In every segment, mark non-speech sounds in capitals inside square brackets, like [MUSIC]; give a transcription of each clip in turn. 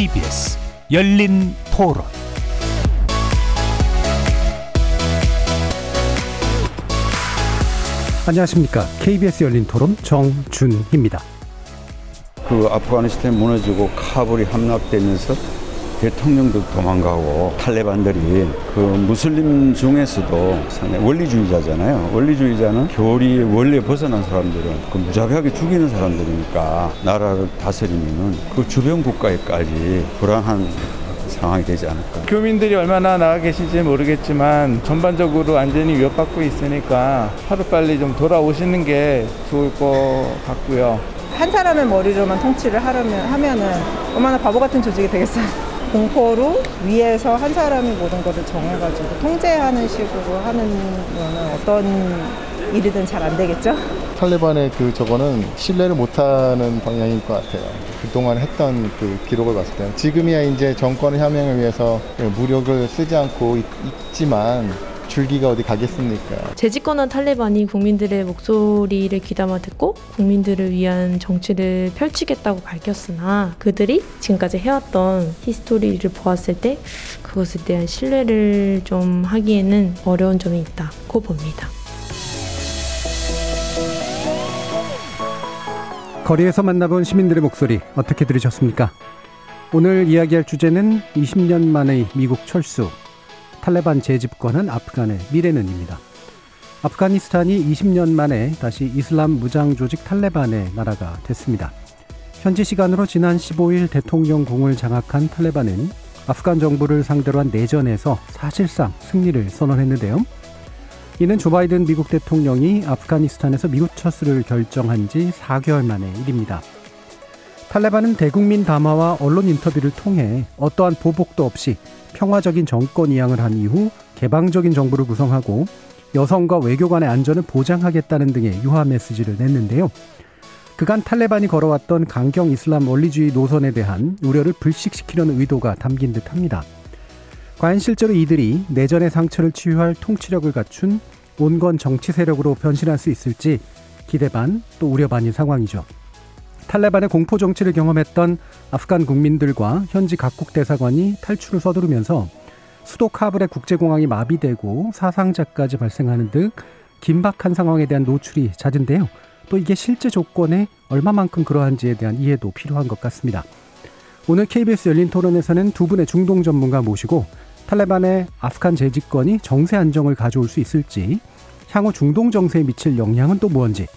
KBS 열린 토론 안녕하십니까. KBS 열린 토론 정준희입니다. 그 아프가니스탄 무너지고 카불이 함락되면서 대통령도 도망가고 탈레반들이 그 무슬림 중에서도 상당히 원리주의자잖아요. 원리주의자는 교리에 원리에 벗어난 사람들은 그 무자비하게 죽이는 사람들이니까 나라를 다스리면은 그 주변 국가에까지 불안한 상황이 되지 않을까. 교민들이 얼마나 나가 계신지 모르겠지만 전반적으로 안전이 위협받고 있으니까 하루빨리 좀 돌아오시는 게 좋을 것 같고요. 한 사람의 머리로만 통치를 하려면 하면은 얼마나 바보 같은 조직이 되겠어요. 공포로 위에서 한 사람이 모든 것을 정해가지고 통제하는 식으로 하는 거는 어떤 일이든 잘 안 되겠죠? 탈레반의 그 저거는 신뢰를 못하는 방향일 것 같아요. 그동안 했던 그 기록을 봤을 때 지금이야 이제 정권 함양을 위해서 무력을 쓰지 않고 있, 있지만 줄기가 어디 가겠습니까? 재집권한 탈레반이 국민들의 목소리를 귀담아 듣고 국민들을 위한 정치를 펼치겠다고 밝혔으나 그들이 지금까지 해왔던 히스토리를 보았을 때 그것에 대한 신뢰를 좀 하기에는 어려운 점이 있다고 봅니다. 거리에서 만나본 시민들의 목소리 어떻게 들으셨습니까? 오늘 이야기할 주제는 20년 만의 미국 철수, 탈레반 재집권한 아프간의 미래는입니다. 아프가니스탄이 20년 만에 다시 이슬람 무장 조직 탈레반의 나라가 됐습니다. 현지 시간으로 지난 15일 대통령궁을 장악한 탈레반은 아프간 정부를 상대로 한 내전에서 사실상 승리를 선언했는데요. 이는 조 바이든 미국 대통령이 아프가니스탄에서 미국 철수를 결정한 지 4개월 만의 일입니다. 탈레반은 대국민 담화와 언론 인터뷰를 통해 어떠한 보복도 없이 평화적인 정권 이양을 한 이후 개방적인 정부를 구성하고 여성과 외교관의 안전을 보장하겠다는 등의 유화 메시지를 냈는데요. 그간 탈레반이 걸어왔던 강경 이슬람 원리주의 노선에 대한 우려를 불식시키려는 의도가 담긴 듯 합니다. 과연 실제로 이들이 내전의 상처를 치유할 통치력을 갖춘 온건 정치 세력으로 변신할 수 있을지 기대 반 또 우려 반인 상황이죠. 탈레반의 공포 정치를 경험했던 아프간 국민들과 현지 각국 대사관이 탈출을 서두르면서 수도 카불의 국제공항이 마비되고 사상자까지 발생하는 등 긴박한 상황에 대한 노출이 잦은데요. 또 이게 실제 조건에 얼마만큼 그러한지에 대한 이해도 필요한 것 같습니다. 오늘 KBS 열린 토론에서는 두 분의 중동 전문가 모시고 탈레반의 아프간 재집권이 정세 안정을 가져올 수 있을지, 향후 중동 정세에 미칠 영향은 또 무언지,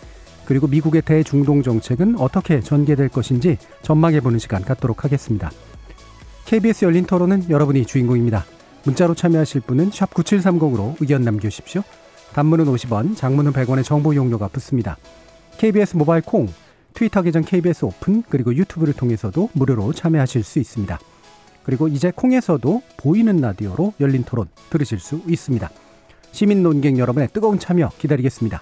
그리고 미국의 대중동 정책은 어떻게 전개될 것인지 전망해보는 시간 갖도록 하겠습니다. KBS 열린 토론은 여러분이 주인공입니다. 문자로 참여하실 분은 9730으로 의견 남겨주십시오. 단문은 50원, 장문은 100원의 정보 용료가 붙습니다. KBS 모바일 콩, 트위터 계정 KBS 오픈, 그리고 유튜브를 통해서도 무료로 참여하실 수 있습니다. 그리고 이제 콩에서도 보이는 라디오로 열린 토론 들으실 수 있습니다. 시민 논객 여러분의 뜨거운 참여 기다리겠습니다.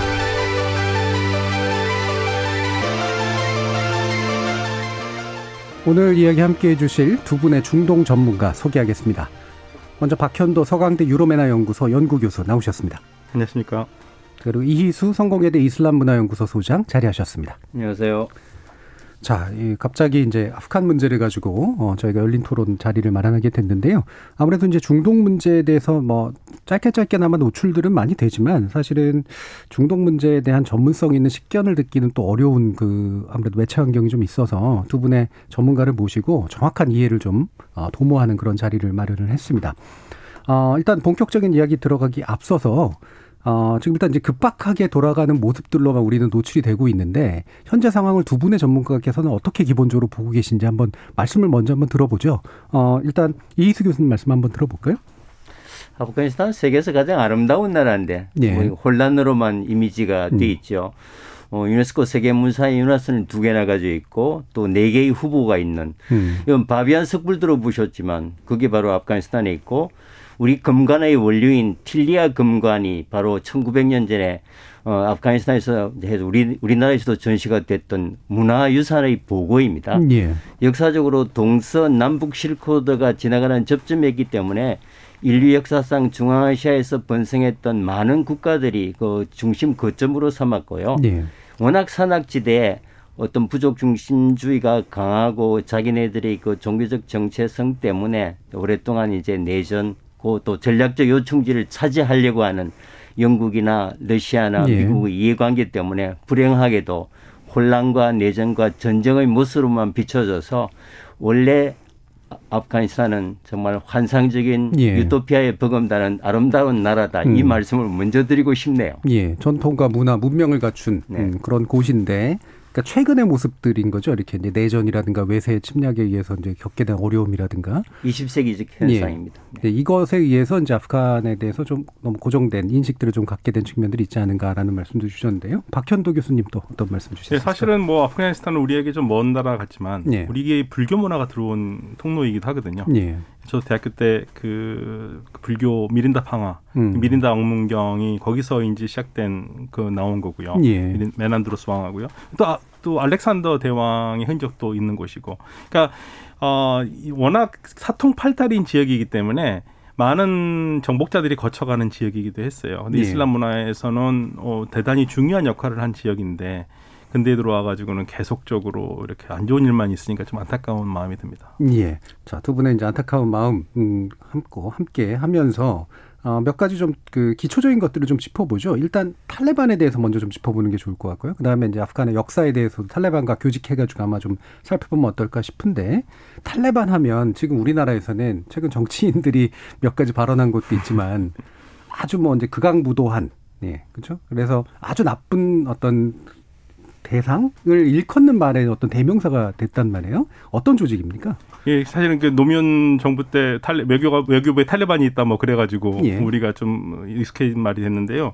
오늘 이야기 함께 해 주실 두 분의 중동 전문가 소개하겠습니다. 먼저 박현도 서강대 유로메나 연구소 연구교수 나오셨습니다. 안녕하십니까. 그리고 이희수 성공회대 이슬람 문화연구소 소장 자리하셨습니다. 안녕하세요. 자, 이 갑자기 이제 아프간 문제를 가지고 어, 저희가 열린 토론 자리를 마련하게 됐는데요. 아무래도 이제 중동 문제에 대해서 뭐 짧게 짧게나마 노출들은 많이 되지만 사실은 중동 문제에 대한 전문성 있는 식견을 듣기는 또 어려운 그 아무래도 매체 환경이 좀 있어서 두 분의 전문가를 모시고 정확한 이해를 좀 어, 도모하는 그런 자리를 마련을 했습니다. 어, 일단 본격적인 이야기 들어가기 앞서서 어, 지금 일단 이제 급박하게 돌아가는 모습들로만 우리는 노출이 되고 있는데 현재 상황을 두 분의 전문가께서는 어떻게 기본적으로 보고 계신지 한번 말씀을 먼저 한번 들어보죠. 어, 일단 이희수 교수님 말씀 한번 들어볼까요? 아프가니스탄 세계에서 가장 아름다운 나라인데 예. 뭐 혼란으로만 이미지가 돼 음. 있죠. 어, 유네스코 세계 문화의 윤화선을 두 개나 가지고 있고 또 네 개의 후보가 있는 음. 이건 바비안 석불 들어보셨지만 그게 바로 아프가니스탄에 있고 우리 금관의 원류인 틸리아 금관이 바로 1900년 전에 어, 아프가니스탄에서 해서 우리 우리나라에서도 전시가 됐던 문화유산의 보고입니다. 예. 역사적으로 동서 남북 실코드가 지나가는 접점이었기 때문에 인류 역사상 중앙아시아에서 번성했던 많은 국가들이 그 중심 거점으로 삼았고요. 예. 워낙 산악지대에 어떤 부족 중심주의가 강하고 자기네들의 그 종교적 정체성 때문에 오랫동안 이제 내전 또 전략적 요충지를 차지하려고 하는 영국이나 러시아나 예. 미국의 이해관계 때문에 불행하게도 혼란과 내전과 전쟁의 모습으로만 비춰져서 원래 아프가니스탄은 정말 환상적인 예. 유토피아에 버금다는 아름다운 나라다. 이 음. 말씀을 먼저 드리고 싶네요. 예, 전통과 문화, 문명을 갖춘 네. 음, 그런 곳인데, 그러니까 최근의 모습들인 거죠. 이렇게 이제 내전이라든가 외세 침략에 의해서 이제 겪게 된 어려움이라든가 20세기적 현상입니다. 네. 네, 이것에 의해서 이제 아프간에 대해서 좀 너무 고정된 인식들을 좀 갖게 된 측면들이 있지 않은가라는 말씀도 주셨는데요. 박현도 교수님 또 어떤 말씀 네, 주셨어요? 사실은 뭐 아프가니스탄은 우리에게 좀 먼 나라 같지만 예. 우리에게 불교 문화가 들어온 통로이기도 하거든요. 예. 저 대학교 때 그 불교 미린다 팡아, 음. 미린다 엉문경이 거기서 이제 시작된 그 나온 거고요. 예. 메난드로스 왕하고요. 또, 아- 또 알렉산더 대왕의 흔적도 있는 곳이고. 그러니까 어, 이 워낙 사통팔달인 지역이기 때문에 많은 정복자들이 거쳐가는 지역이기도 했어요. 근데 예. 이슬람 문화에서는 어, 대단히 중요한 역할을 한 지역인데 근대에 들어와 가지고는 계속적으로 이렇게 안 좋은 일만 있으니까 좀 안타까운 마음이 듭니다. 예. 자, 두 분의 이제 안타까운 마음, 음, 함고, 함께 하면서, 어, 몇 가지 좀 그 기초적인 것들을 좀 짚어보죠. 일단 탈레반에 대해서 먼저 좀 짚어보는 게 좋을 것 같고요. 그 다음에 이제 아프간의 역사에 대해서 탈레반과 교직해가지고 아마 좀 살펴보면 어떨까 싶은데, 탈레반 하면 지금 우리나라에서는 최근 정치인들이 [LAUGHS] 몇 가지 발언한 것도 있지만, 아주 뭐 이제 극악무도한, 예, 그렇죠. 그래서 아주 나쁜 어떤 대상을 일컫는 말의 어떤 대명사가 됐단 말이에요. 어떤 조직입니까? 예, 사실은 그 노무현 정부 때 탈레, 외교가 외교부에 탈레반이 있다 뭐 그래가지고 예. 우리가 좀 익숙해진 말이 됐는데요.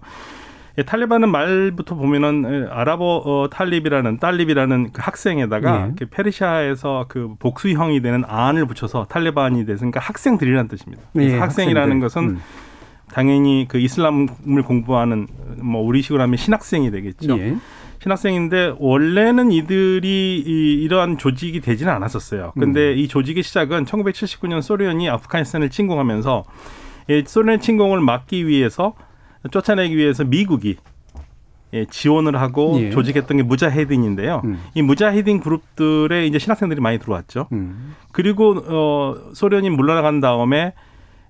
예, 탈레반은 말부터 보면은 예, 아랍어 어, 탈립이라는 딸립이라는 그 학생에다가 예. 페르시아에서 그 복수형이 되는 안을 붙여서 탈레반이 돼서 그러니까 학생들이라는 뜻입니다. 그래서 예, 학생이라는 학생들. 것은 음. 당연히 그 이슬람을 공부하는 뭐 우리식으로 하면 신학생이 되겠죠. 예. 신학생인데 원래는 이들이 이, 이 러한 조직이 되지는 않았었어요. 근데 음. 이 조직의 시작은 1979년 소련이 아프가니스탄을 침공하면서 이 소련 침공을 막기 위해서 쫓아내기 위해서 미국이 예, 지원을 하고 예. 조직했던 게 무자헤딘인데요. 음. 이 무자헤딘 그룹들에 이제 신학생들이 많이 들어왔죠. 음. 그리고 어 소련이 물러나간 다음에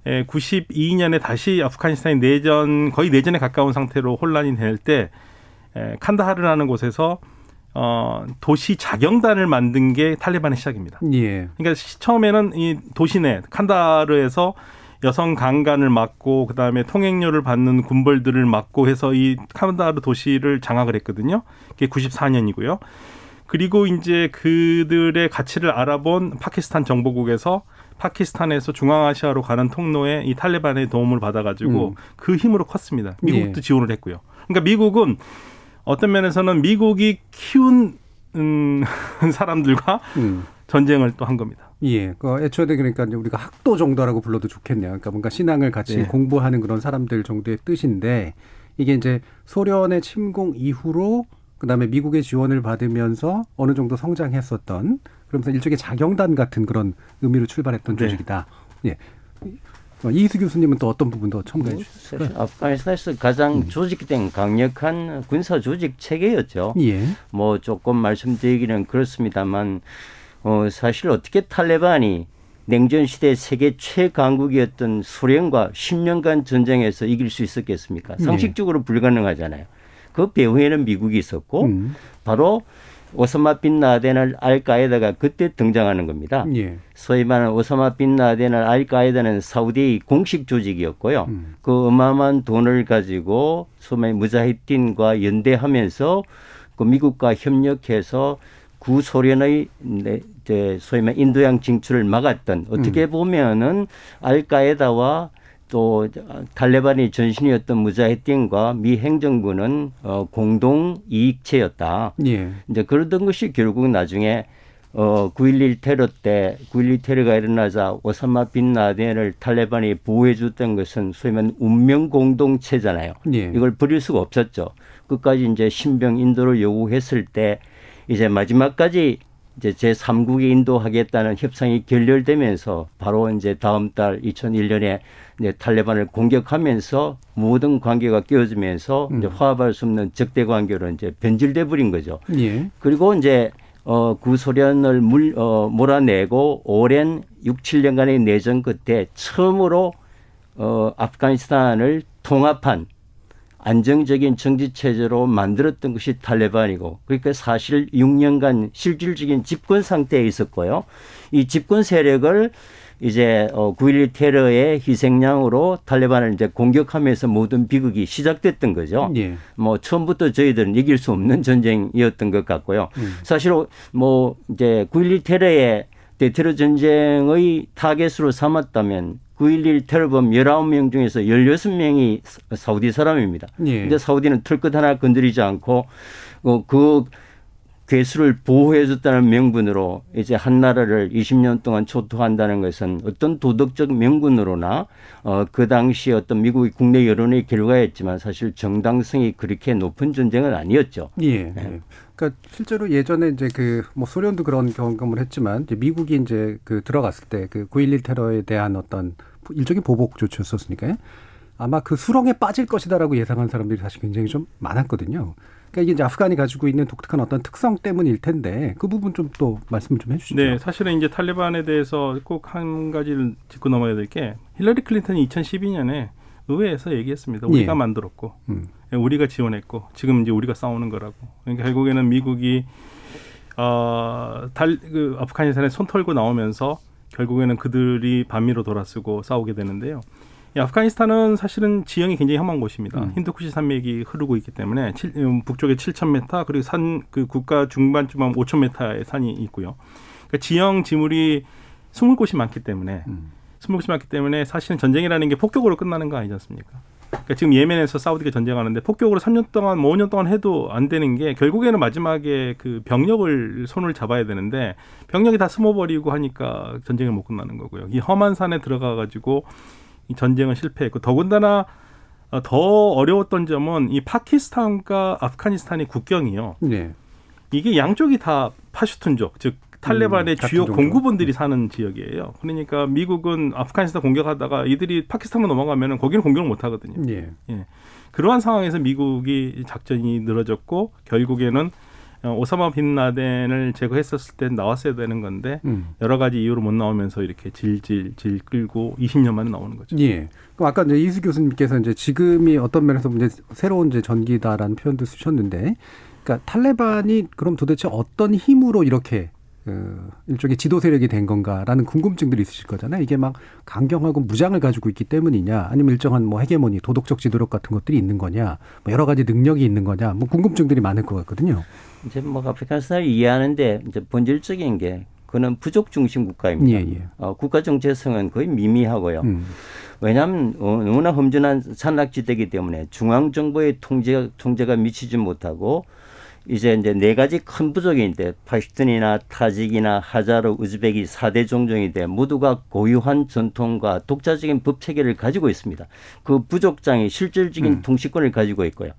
에, 92년에 다시 아프가니스탄이 내전 거의 내전에 가까운 상태로 혼란이 될 때 칸다하르라는 곳에서 어 도시 자경단을 만든 게 탈레반의 시작입니다. 예. 그러니까 시- 처음에는 이 도시 내 칸다하르에서 여성 강간을 막고 그다음에 통행료를 받는 군벌들을 막고 해서 이 칸다하르 도시를 장악을 했거든요. 그게 94년이고요. 그리고 이제 그들의 가치를 알아본 파키스탄 정보국에서 파키스탄에서 중앙아시아로 가는 통로에 이 탈레반의 도움을 받아가지고 음. 그 힘으로 컸습니다. 미국도 예. 지원을 했고요. 그러니까 미국은 어떤 면에서는 미국이 키운 음, [LAUGHS] 사람들과 음. 전쟁을 또 한 겁니다. 예. 그 애초에 그러니까 이제 우리가 학도 정도라고 불러도 좋겠네요. 그러니까 뭔가 신앙을 같이 네. 공부하는 그런 사람들 정도의 뜻인데 이게 이제 소련의 침공 이후로 그다음에 미국의 지원을 받으면서 어느 정도 성장했었던 그러면서 일종의 자경단 같은 그런 의미로 출발했던 네. 조직이다. 예. 어, 이희수 교수님은 또 어떤 부분 더 첨가해? 사실 아프가니스탄에서 가장 음. 조직된 강력한 군사 조직 체계였죠. 예. 뭐 조금 말씀드리기는 그렇습니다만 어 사실 어떻게 탈레반이 냉전 시대 세계 최강국이었던 소련과 10년간 전쟁에서 이길 수 있었겠습니까? 예. 상식적으로 불가능하잖아요. 그 배후에는 미국이 있었고 음. 바로 오사마 빈 라덴을 알카에다가 그때 등장하는 겁니다. 예. 소위 말하는 오사마 빈 라덴을 알카에다는 사우디의 공식 조직이었고요. 음. 그 어마어마한 돈을 가지고 소위 무자히딘과 연대하면서 그 미국과 협력해서 구소련의 소위 말 인도양 진출을 막았던 어떻게 음. 보면은 알카에다와 또 탈레반이 전신이었던 무자히딘과 미 행정부는 어 공동 이익체였다. 예. 이제 그러던 것이 결국 나중에 어, 9.11 테러 때, 9.11 테러가 일어나자 오사마 빈 라덴을 탈레반이 보호해 줬던 것은 소위 말하는 운명 공동체잖아요. 예. 이걸 버릴 수가 없었죠. 끝까지 이제 신병 인도를 요구했을 때 이제 마지막까지 이제 제3국에 인도하겠다는 협상이 결렬되면서 바로 이제 다음 달 2001년에 이제 탈레반을 공격하면서 모든 관계가 깨어지면서 이제 화합할 수 없는 적대 관계로 이제 변질돼 버린 거죠. 예. 그리고 이제 어, 구소련을 물, 어, 몰아내고 오랜 6, 7년간의 내전 끝에 처음으로 어, 아프가니스탄을 통합한 안정적인 정치 체제로 만들었던 것이 탈레반이고 그러니까 사실 6년간 실질적인 집권 상태에 있었고요. 이 집권 세력을 이제 어, 9.11 테러의 희생양으로 탈레반을 이제 공격하면서 모든 비극이 시작됐던 거죠. 예. 뭐 처음부터 저희들은 이길 수 없는 전쟁이었던 것 같고요. 사실 뭐 이제 9.11 테러의 대테러 전쟁의 타겟으로 삼았다면 9.11 테러범 19명 중에서 16명이 사우디 사람입니다. 예. 근데 사우디는 털끝 하나 건드리지 않고 어, 그 괴수를 보호해줬다는 명분으로 이제 한 나라를 20년 동안 초토한다는 것은 어떤 도덕적 명분으로나 어, 그 당시 어떤 미국의 국내 여론의 결과였지만 사실 정당성이 그렇게 높은 전쟁은 아니었죠. 예. 네. 예. 그러니까 실제로 예전에 이제 그 뭐 소련도 그런 경험을 했지만 이제 미국이 이제 그 들어갔을 때 그 9.11 테러에 대한 어떤 일종의 보복 조치였었으니까요. 아마 그 수렁에 빠질 것이다라고 예상한 사람들이 사실 굉장히 좀 많았거든요. 그러니까 이게 이제 아프간이 가지고 있는 독특한 어떤 특성 때문일 텐데 그 부분 좀 또 말씀을 좀 해주시죠. 네, 사실은 이제 탈레반에 대해서 꼭 한 가지를 짚고 넘어야 될 게 힐러리 클린턴이 2012년에 의회에서 얘기했습니다. 우리가 예. 만들었고 음. 우리가 지원했고 지금 이제 우리가 싸우는 거라고. 그러니까 결국에는 미국이 어 달 그 아프가니스탄에 손 털고 나오면서 결국에는 그들이 반미로 돌아서고 싸우게 되는데요. 이 아프가니스탄은 사실은 지형이 굉장히 험한 곳입니다. 음. 힌두쿠시 산맥이 흐르고 있기 때문에 칠, 음, 북쪽에 7,000m 그리고 산 그 국가 중반쯤 하면 5,000m의 산이 있고요. 그러니까 지형 지물이 숨을 곳이 많기 때문에 음. 숨을 곳이 많기 때문에 사실은 전쟁이라는 게 폭격으로 끝나는 거 아니지 않습니까? 그러니까 지금 예멘에서 사우디가 전쟁하는데 폭격으로 3년 동안 뭐 5년 동안 해도 안 되는 게 결국에는 마지막에 그 병력을 손을 잡아야 되는데 병력이 다 숨어버리고 하니까 전쟁을 못 끝나는 거고요. 이 험한 산에 들어가 가지고 이 전쟁은 실패했고 더군다나 어, 더 어려웠던 점은 이 파키스탄과 아프가니스탄의 국경이요. 네. 이게 양쪽이 다 파슈툰족, 즉 탈레반의 음, 주요. 공구분들이 사는 지역이에요. 그러니까 미국은 아프가니스탄 공격하다가 이들이 파키스탄으로 넘어가면 거기는 공격을 못 하거든요. 예. 그러한 상황에서 미국이 작전이 늘어졌고 결국에는 어, 오사마 빈 라덴을 제거했었을 때 나왔어야 되는 건데 음. 여러 가지 이유로 못 나오면서 이렇게 질질질 끌고 20년 만에 나오는 거죠. 예. 그럼 아까 이제 이수 교수님께서 이제 지금이 어떤 면에서 이제 새로운 이제 전기다라는 표현도 쓰셨는데, 그러니까 탈레반이 그럼 도대체 어떤 힘으로 이렇게 그 일종의 지도 세력이 된 건가라는 궁금증들이 있으실 거잖아요. 이게 막 강경하고 무장을 가지고 있기 때문이냐, 아니면 일정한 뭐 헤게모니, 도덕적 지도력 같은 것들이 있는 거냐, 뭐 여러 가지 능력이 있는 거냐, 뭐 궁금증들이 많을 것 같거든요. 이제 뭐 아프가니스탄을 이해하는데 이제 본질적인 게 그는 부족 중심 국가입니다. 예, 예. 어, 국가 정체성은 거의 미미하고요. 음. 왜냐하면 어, 너무나 험준한 산악지대이기 때문에 중앙 정부의 통제 통제가 미치지 못하고 이제 이제 네 가지 큰 부족인데 파슈툰이나 타직이나 하자르, 우즈벡이 사대 종족인데 모두가 고유한 전통과 독자적인 법 체계를 가지고 있습니다. 그 부족장이 실질적인 음. 통치권을 가지고 있고요.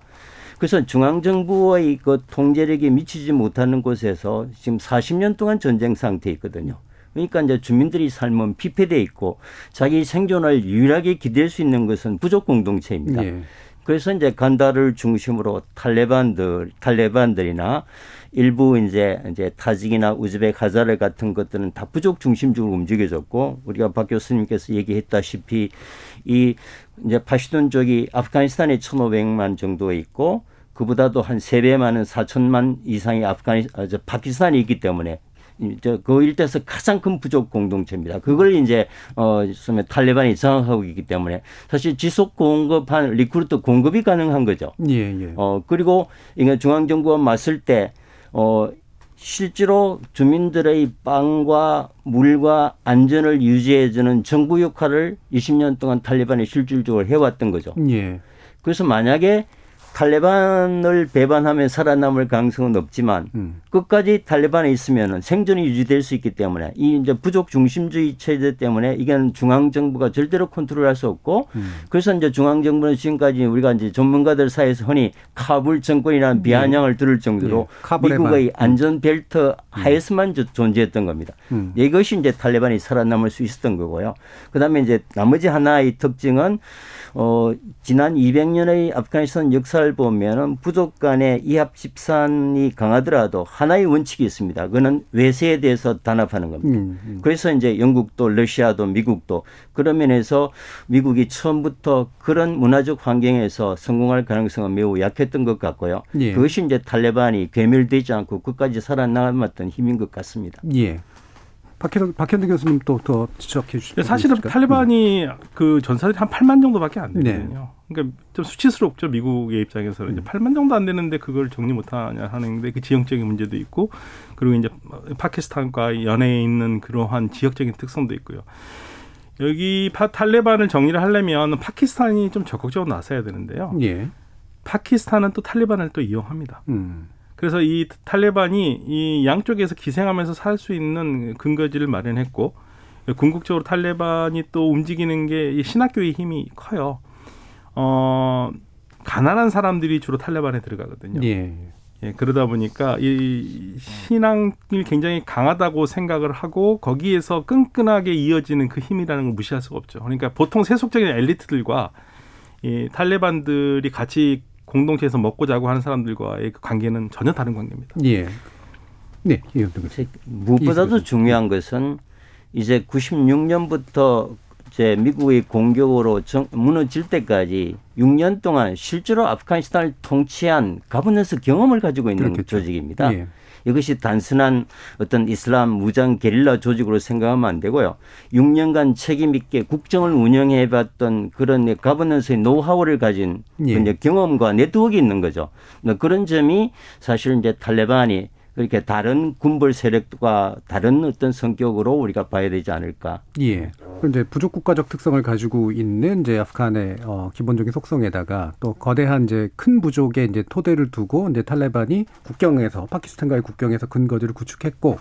그래서 중앙 정부의 그 통제력이 미치지 못하는 곳에서 지금 40년 동안 전쟁 상태에 있거든요. 그러니까 이제 주민들이 삶은 피폐돼 있고 자기 생존을 유일하게 기댈 수 있는 것은 부족 공동체입니다. 예. 그래서 이제 간다를 중심으로 탈레반들 탈레반들이나 일부 이제 이제 타직이나 우즈벡 하자르 같은 것들은 다 부족 중심적으로 움직여졌고 우리가 박 교수님께서 얘기했다시피 이 이제 파슈툰족이 아프가니스탄에 1,500만 정도 있고 그보다도 한 세 배 많은 4천만 이상의 아프가니 아, 저 파키스탄이 있기 때문에 저 그 일대에서 가장 큰 부족 공동체입니다. 그걸 이제 어 탈레반이 장악하고 있기 때문에 사실 지속 공급한 recruit 공급이 가능한 거죠. 예, 예. 어 그리고 이게 중앙 정부가 맞설 때어 실제로 주민들의 빵과 물과 안전을 유지해주는 정부 역할을 20년 동안 탈레반이 실질적으로 해왔던 거죠. 예. 그래서 만약에 탈레반을 배반하면 살아남을 가능성은 없지만 음. 끝까지 탈레반에 있으면 생존이 유지될 수 있기 때문에 이 이제 부족 중심주의 체제 때문에 이건 중앙 정부가 절대로 컨트롤할 수 없고 음. 그래서 이제 중앙 정부는 지금까지 우리가 이제 전문가들 사이에서 흔히 카불 정권이라는 비아냥을 들을 정도로 예. 카불의 미국의 반. 안전 벨트 하에서만 저- 존재했던 겁니다. 음. 이것이 이제 탈레반이 살아남을 수 있었던 거고요. 그다음에 이제 나머지 하나의 특징은 어 지난 200년의 아프가니스탄 역사를 보면은 부족 간의 이합 집산이 강하더라도 하나의 원칙이 있습니다. 그거는 외세에 대해서 단합하는 겁니다. 음, 음. 그래서 이제 영국도 러시아도 미국도 그런 면에서 미국이 처음부터 그런 문화적 환경에서 성공할 가능성은 매우 약했던 것 같고요. 예. 그것이 이제 탈레반이 괴멸되지 않고 끝까지 살아남았던 힘인 것 같습니다. 예. 박현, 박현대 교수님 또 더 지적해 주시죠. 사실은 탈레반이 그 전사들이 한 8만 정도밖에 안 네. 되거든요. 그러니까 좀 수치스럽죠 미국의 입장에서는 이제 8만 정도 안 되는데 그걸 정리 못하냐 하는데 그 지형적인 문제도 있고 그리고 이제 파키스탄과 연해에 있는 그러한 지역적인 특성도 있고요. 여기 파, 탈레반을 정리를 하려면 파키스탄이 좀 적극적으로 나서야 되는데요. 예. 파키스탄은 또 탈레반을 또 이용합니다. 음. 그래서 이 탈레반이 이 양쪽에서 기생하면서 살 수 있는 근거지를 마련했고 궁극적으로 탈레반이 또 움직이는 게이 신학교의 힘이 커요. 어 가난한 사람들이 주로 탈레반에 들어가거든요. 예. 예, 그러다 보니까 이 신앙이 굉장히 강하다고 생각을 하고 거기에서 끈끈하게 이어지는 그 힘이라는 걸 무시할 수가 없죠. 그러니까 보통 세속적인 엘리트들과 이 탈레반들이 같이 공동체에서 먹고 자고 하는 사람들과의 그 관계는 전혀 다른 관계입니다. 예. 네, 교수. 무엇보다도 중요한 것은 이제 96년부터 이제 미국의 공격으로 정, 무너질 때까지 6년 동안 실제로 아프가니스탄을 통치한 가버넌스 경험을 가지고 있는 그렇겠죠. 조직입니다. 예. 이것이 단순한 어떤 이슬람 무장 게릴라 조직으로 생각하면 안 되고요. 6년간 책임 있게 국정을 운영해 봤던 그런 가버넌스의 노하우를 가진 예. 경험과 네트워크가 있는 거죠. 그런 점이 사실 이제 탈레반이 그렇게 다른 군벌 세력과 다른 어떤 성격으로 우리가 봐야 되지 않을까. 예. 그 이제 부족 국가적 특성을 가지고 있는 이제 아프간의 어, 기본적인 속성에다가 또 거대한 이제 큰 부족의 이제 토대를 두고 이제 탈레반이 국경에서 파키스탄과의 국경에서 근거지를 구축했고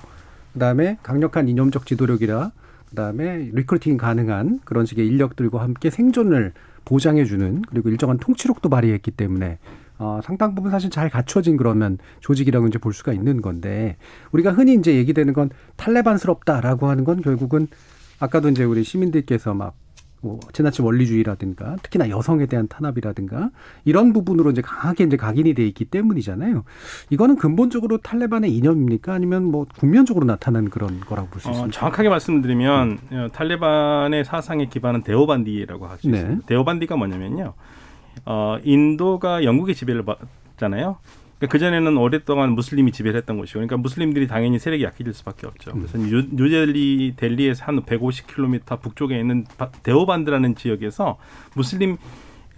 그다음에 강력한 이념적 지도력이라 그다음에 recruiting 가능한 그런 식의 인력들과 함께 생존을 보장해주는 그리고 일정한 통치력도 발휘했기 때문에 어, 상당 부분 사실 잘 갖춰진 그러면 조직이라고 이제 볼 수가 있는 건데 우리가 흔히 이제 얘기되는 건 탈레반스럽다라고 하는 건 결국은 아까도 이제 우리 시민들께서 막 뭐, 지나친 원리주의라든가 특히나 여성에 대한 탄압이라든가 이런 부분으로 이제 강하게 이제 각인이 돼 있기 때문이잖아요. 이거는 근본적으로 탈레반의 이념입니까? 아니면 뭐 국면적으로 나타난 그런 거라고 볼수 어, 있습니까? 정확하게 말씀드리면 어, 탈레반의 사상의 기반은 데오반디라고 할수 네. 있습니다. 데오반디가 뭐냐면요. 어, 인도가 영국의 지배를 받잖아요. 그 전에는 오랫동안 무슬림이 지배를 했던 곳이고, 그러니까 무슬림들이 당연히 세력이 약해질 수밖에 없죠. 그래서 뉴, 뉴델리 델리에서 한 150km 북쪽에 있는 바- 데오반드라는 지역에서 무슬림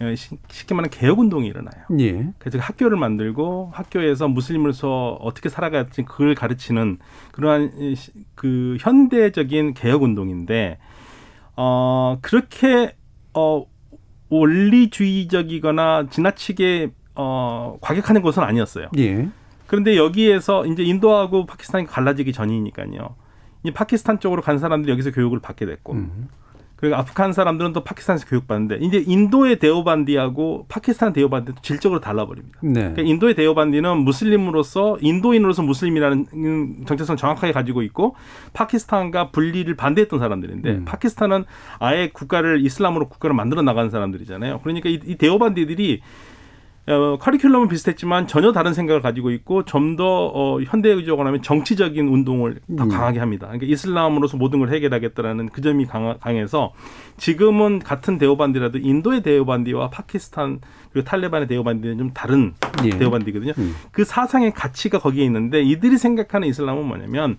어, 시- 쉽게 말하면 개혁 운동이 일어나요. 예. 그래서 학교를 만들고 학교에서 무슬림으로서 어떻게 살아갈지 그걸 가르치는 그러한 그 현대적인 개혁 운동인데 어 그렇게 어 원리주의적이거나 지나치게 어 과격하는 것은 아니었어요. 예. 그런데 여기에서 이제 인도하고 파키스탄이 갈라지기 전이니까요. 이 파키스탄 쪽으로 간 사람들이 여기서 교육을 받게 됐고 음. 그리고 아프간 사람들은 또 파키스탄에서 교육받는데 이제 인도의 데오반디하고 파키스탄 데오반디도 질적으로 달라버립니다. 네. 그러니까 인도의 데오반디는 무슬림으로서 인도인으로서 무슬림이라는 정체성 을 정확하게 가지고 있고 파키스탄과 분리를 반대했던 사람들인데 음. 파키스탄은 아예 국가를 이슬람으로 국가를 만들어 나가는 사람들이잖아요. 그러니까 이, 이 데오반디들이 어, 커리큘럼은 비슷했지만 전혀 다른 생각을 가지고 있고 좀 더 어, 현대적으로 하면 정치적인 운동을 더 음. 강하게 합니다. 그러니까 이슬람으로서 모든 걸 해결하겠다라는 그 점이 강하, 강해서 지금은 같은 데오반디라도 인도의 데오반디와 파키스탄 그리고 탈레반의 데오반디는 좀 다른 예. 데오반디거든요. 음. 그 사상의 가치가 거기에 있는데 이들이 생각하는 이슬람은 뭐냐면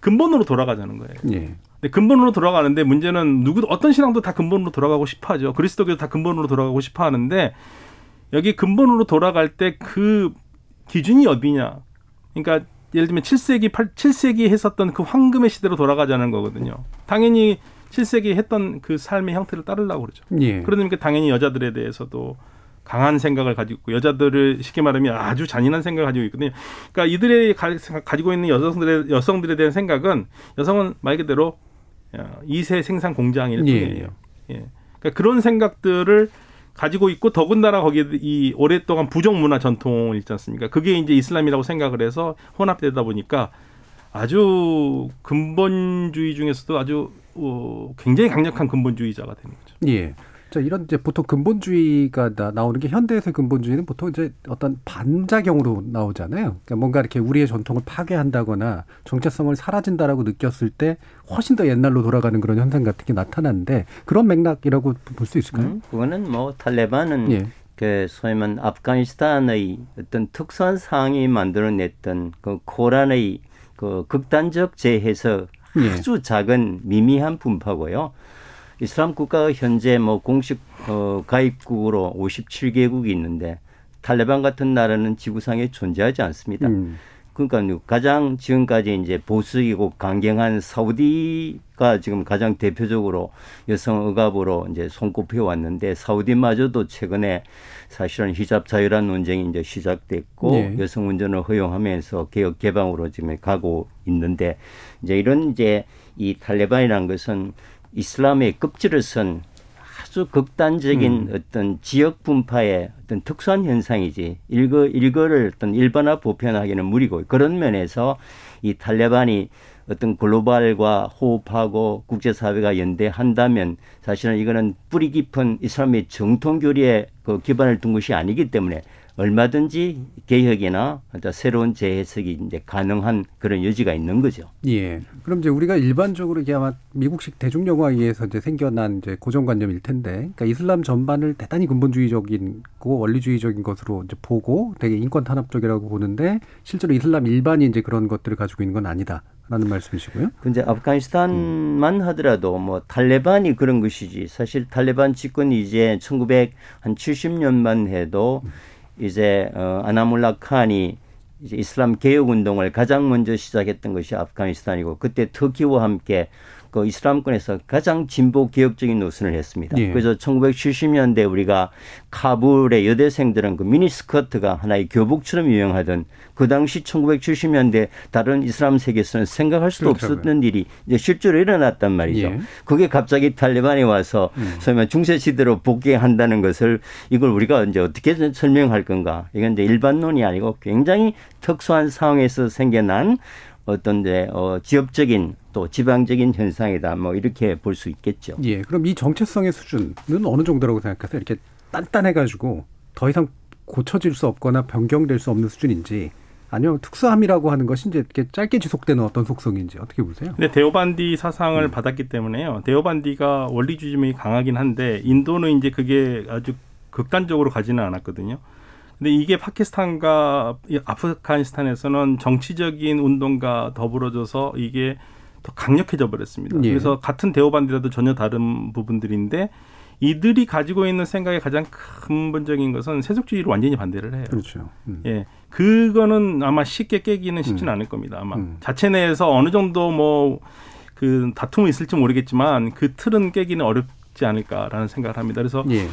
근본으로 돌아가자는 거예요. 예. 근데 근본으로 돌아가는데 문제는 누구도 어떤 신앙도 다 근본으로 돌아가고 싶어 하죠. 그리스도교도 다 근본으로 돌아가고 싶어 하는데 여기 근본으로 돌아갈 때 그 기준이 어디냐. 그러니까 예를 들면 7세기 8 7세기 했었던 그 황금의 시대로 돌아가자는 거거든요. 당연히 7세기 했던 그 삶의 형태를 따르려고 그러죠. 예. 그러다 보니까 당연히 여자들에 대해서도 강한 생각을 가지고 있고 여자들을 쉽게 말하면 아주 잔인한 생각을 가지고 있거든요. 그러니까 이들의 가, 지고 있는 여성들의 여성들에 대한 생각은 여성은 말 그대로 어, 이세 생산 공장일 예. 뿐이에요. 예. 그러니까 그런 생각들을 가지고 있고 더군다나 거기에 이 오랫동안 부정 문화 전통을 있지 않습니까? 그게 이제 이슬람이라고 생각을 해서 혼합되다 보니까 아주 근본주의 중에서도 아주 어, 굉장히 강력한 근본주의자가 되는 거죠. 예. 자, 이런 이제 보통 근본주의가 나, 나오는 게 현대에서의 근본주의는 보통 이제 어떤 반작용으로 나오잖아요. 그러니까 뭔가 이렇게 우리의 전통을 파괴한다거나 정체성을 사라진다라고 느꼈을 때 훨씬 더 옛날로 돌아가는 그런 현상 같은 게 나타나는데 그런 맥락이라고 볼 수 있을까요? 음, 그거는 뭐 탈레반은 예. 그 소위 말 아프가니스탄의 어떤 특수한 상황이 만들어냈던 그 코란의 그 극단적 재해석 예. 아주 작은 미미한 분파고요. 이슬람 국가가 현재 뭐 공식 어, 가입국으로 57개국이 있는데 탈레반 같은 나라는 지구상에 존재하지 않습니다. 음. 그러니까 가장 지금까지 이제 보수이고 강경한 사우디가 지금 가장 대표적으로 여성 억압으로 이제 손꼽혀 왔는데 사우디마저도 최근에 사실은 히잡 자유란 논쟁이 이제 시작됐고 네. 여성 운전을 허용하면서 개혁 개방으로 지금 가고 있는데 이제 이런 이제 이 탈레반이라는 것은 이슬람의 껍질을 선 아주 극단적인 음. 어떤 지역 분파의 어떤 특수한 현상이지 일거 일거를 어떤 일반화 보편하기는 무리고 그런 면에서 이 탈레반이 어떤 글로벌과 호흡하고 국제사회가 연대한다면 사실은 이거는 뿌리 깊은 이슬람의 정통 교리에 그 기반을 둔 것이 아니기 때문에 얼마든지 개혁이나 새로운 재해석이 이제 가능한 그런 여지가 있는 거죠. 예. 그럼 이제 우리가 일반적으로 이게 아마 미국식 대중 영화에 의해서 이제 생겨난 이제 고정관념일 텐데, 그러니까 이슬람 전반을 대단히 근본주의적인고 원리주의적인 것으로 이제 보고 되게 인권 탄압적이라고 보는데 실제로 이슬람 일반이 이제 그런 것들을 가지고 있는 건 아니다 라는 말씀이시고요. 근데 아프가니스탄만 하더라도 뭐 탈레반이 그런 것이지 사실 탈레반 집권이 이제 1970년만 해도 이제 어 아나물라 칸이 이제 이슬람 개혁 운동을 가장 먼저 시작했던 것이 아프가니스탄이고 그때 터키와 함께 그 이슬람권에서 가장 진보 개혁적인 노선을 했습니다. 예. 그래서 1970년대 우리가 카불의 여대생들은 그 미니스커트가 하나의 교복처럼 유행하던 그 당시 1970년대 다른 이슬람 세계에서는 생각할 수도 그렇더라고요. 없었던 일이 이제 실제로 일어났단 말이죠. 예. 그게 갑자기 탈레반이 와서 음. 소위 말 중세 시대로 복귀한다는 것을 이걸 우리가 이제 어떻게 설명할 건가? 이건 이제 일반론이 아니고 굉장히 특수한 상황에서 생겨난 어떤 이제 어 지역적인 또 지방적인 현상이다. 뭐 이렇게 볼 수 있겠죠. 예. 그럼 이 정체성의 수준은 어느 정도라고 생각하세요? 이렇게 단단해 가지고 더 이상 고쳐질 수 없거나 변경될 수 없는 수준인지 아니면 특수함이라고 하는 것이 이제 이렇게 짧게 지속되는 어떤 속성인지 어떻게 보세요? 근데 데오반디 사상을 음. 받았기 때문에요. 데오반디가 원리주의점이 강하긴 한데 인도는 이제 그게 아주 극단적으로 가지는 않았거든요. 근데 이게 파키스탄과 이 아프가니스탄에서는 정치적인 운동과 더불어져서 이게 더 강력해져 버렸습니다. 예. 그래서 같은 데오반디라도 전혀 다른 부분들인데 이들이 가지고 있는 생각의 가장 근본적인 것은 세속주의를 완전히 반대를 해요. 그렇죠. 음. 예. 그거는 아마 쉽게 깨기는 쉽지는 않을 겁니다. 아마 자체 내에서 어느 정도 뭐 그 다툼이 있을지 모르겠지만 그 틀은 깨기는 어렵지 않을까라는 생각을 합니다. 그래서 예.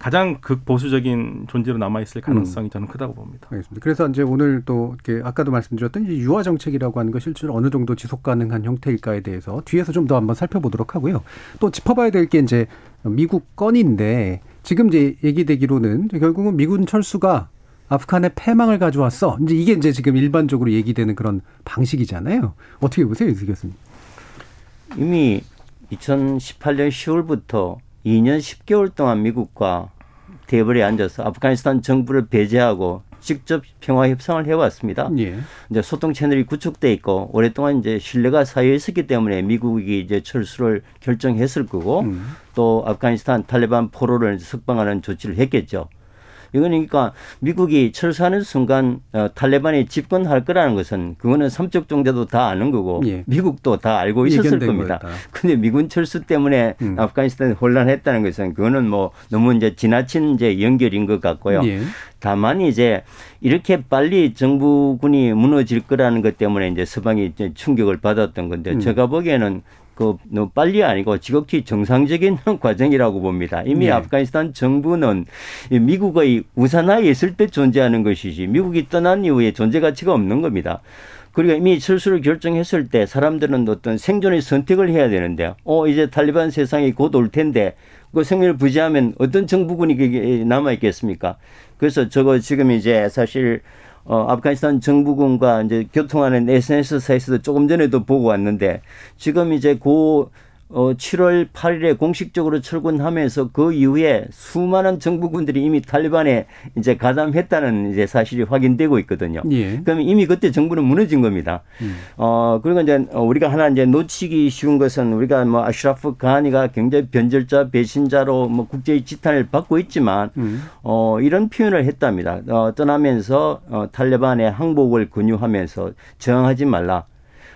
가장 극보수적인 존재로 남아 있을 가능성이 저는 크다고 봅니다. 알겠습니다. 그래서 이제 오늘 또 이렇게 아까도 말씀드렸던 이 유화 정책이라고 하는 것이 실제로 어느 정도 지속 가능한 형태일까에 대해서 뒤에서 좀 더 한번 살펴보도록 하고요. 또 짚어봐야 될 게 이제 미국 건인데 지금 이제 얘기되기로는 결국은 미군 철수가 아프간의 패망을 가져왔어. 이제 이게 이제 지금 일반적으로 얘기되는 그런 방식이잖아요. 어떻게 보세요, 이 교수님? 이미 2018년 10월부터 2년 10개월 동안 미국과 테이블에 앉아서 아프가니스탄 정부를 배제하고 직접 평화 협상을 해왔습니다. 예. 이제 소통 채널이 구축돼 있고 오랫동안 이제 신뢰가 쌓여 있었기 때문에 미국이 이제 철수를 결정했을 거고 음. 또 아프가니스탄 탈레반 포로를 석방하는 조치를 했겠죠. 이건 그러니까 미국이 철수하는 순간 어, 탈레반이 집권할 거라는 것은 그거는 삼척 종자도 다 아는 거고 예. 미국도 다 알고 있었을 겁니다. 거였다. 근데 미군 철수 때문에 음. 아프가니스탄이 혼란했다는 것은 그거는 뭐 너무 이제 지나친 이제 연결인 것 같고요. 예. 다만 이제 이렇게 빨리 정부군이 무너질 거라는 것 때문에 이제 서방이 이제 충격을 받았던 건데 음. 제가 보기에는 그 너무 빨리 아니고 지극히 정상적인 [LAUGHS] 과정이라고 봅니다. 이미 네. 아프가니스탄 정부는 이 미국의 우산하에 있을 때 존재하는 것이지 미국이 떠난 이후에 존재 가치가 없는 겁니다. 그리고 이미 철수를 결정했을 때 사람들은 어떤 생존의 선택을 해야 되는데, 어, 이제 탈리반 세상이 곧 올 텐데, 그 생명을 부지하면 어떤 정부군이 남아있겠습니까? 그래서 저거 지금 이제 사실 어, 아프가니스탄 정부군과 이제 교통하는 SNS사에서도 조금 전에도 보고 왔는데 지금 이제 고 어, 7월 8일에 공식적으로 철군하면서 그 이후에 수많은 정부군들이 이미 탈리반에 이제 가담했다는 이제 사실이 확인되고 있거든요. 예. 그럼 이미 그때 정부는 무너진 겁니다. 음. 어, 그리고 이제 우리가 하나 이제 놓치기 쉬운 것은 우리가 뭐 아슈라프 가니가 굉장히 변절자, 배신자로 뭐 국제의 지탄을 받고 있지만 음. 어, 이런 표현을 했답니다. 어, 떠나면서 어, 탈레반의 항복을 권유하면서 저항하지 말라.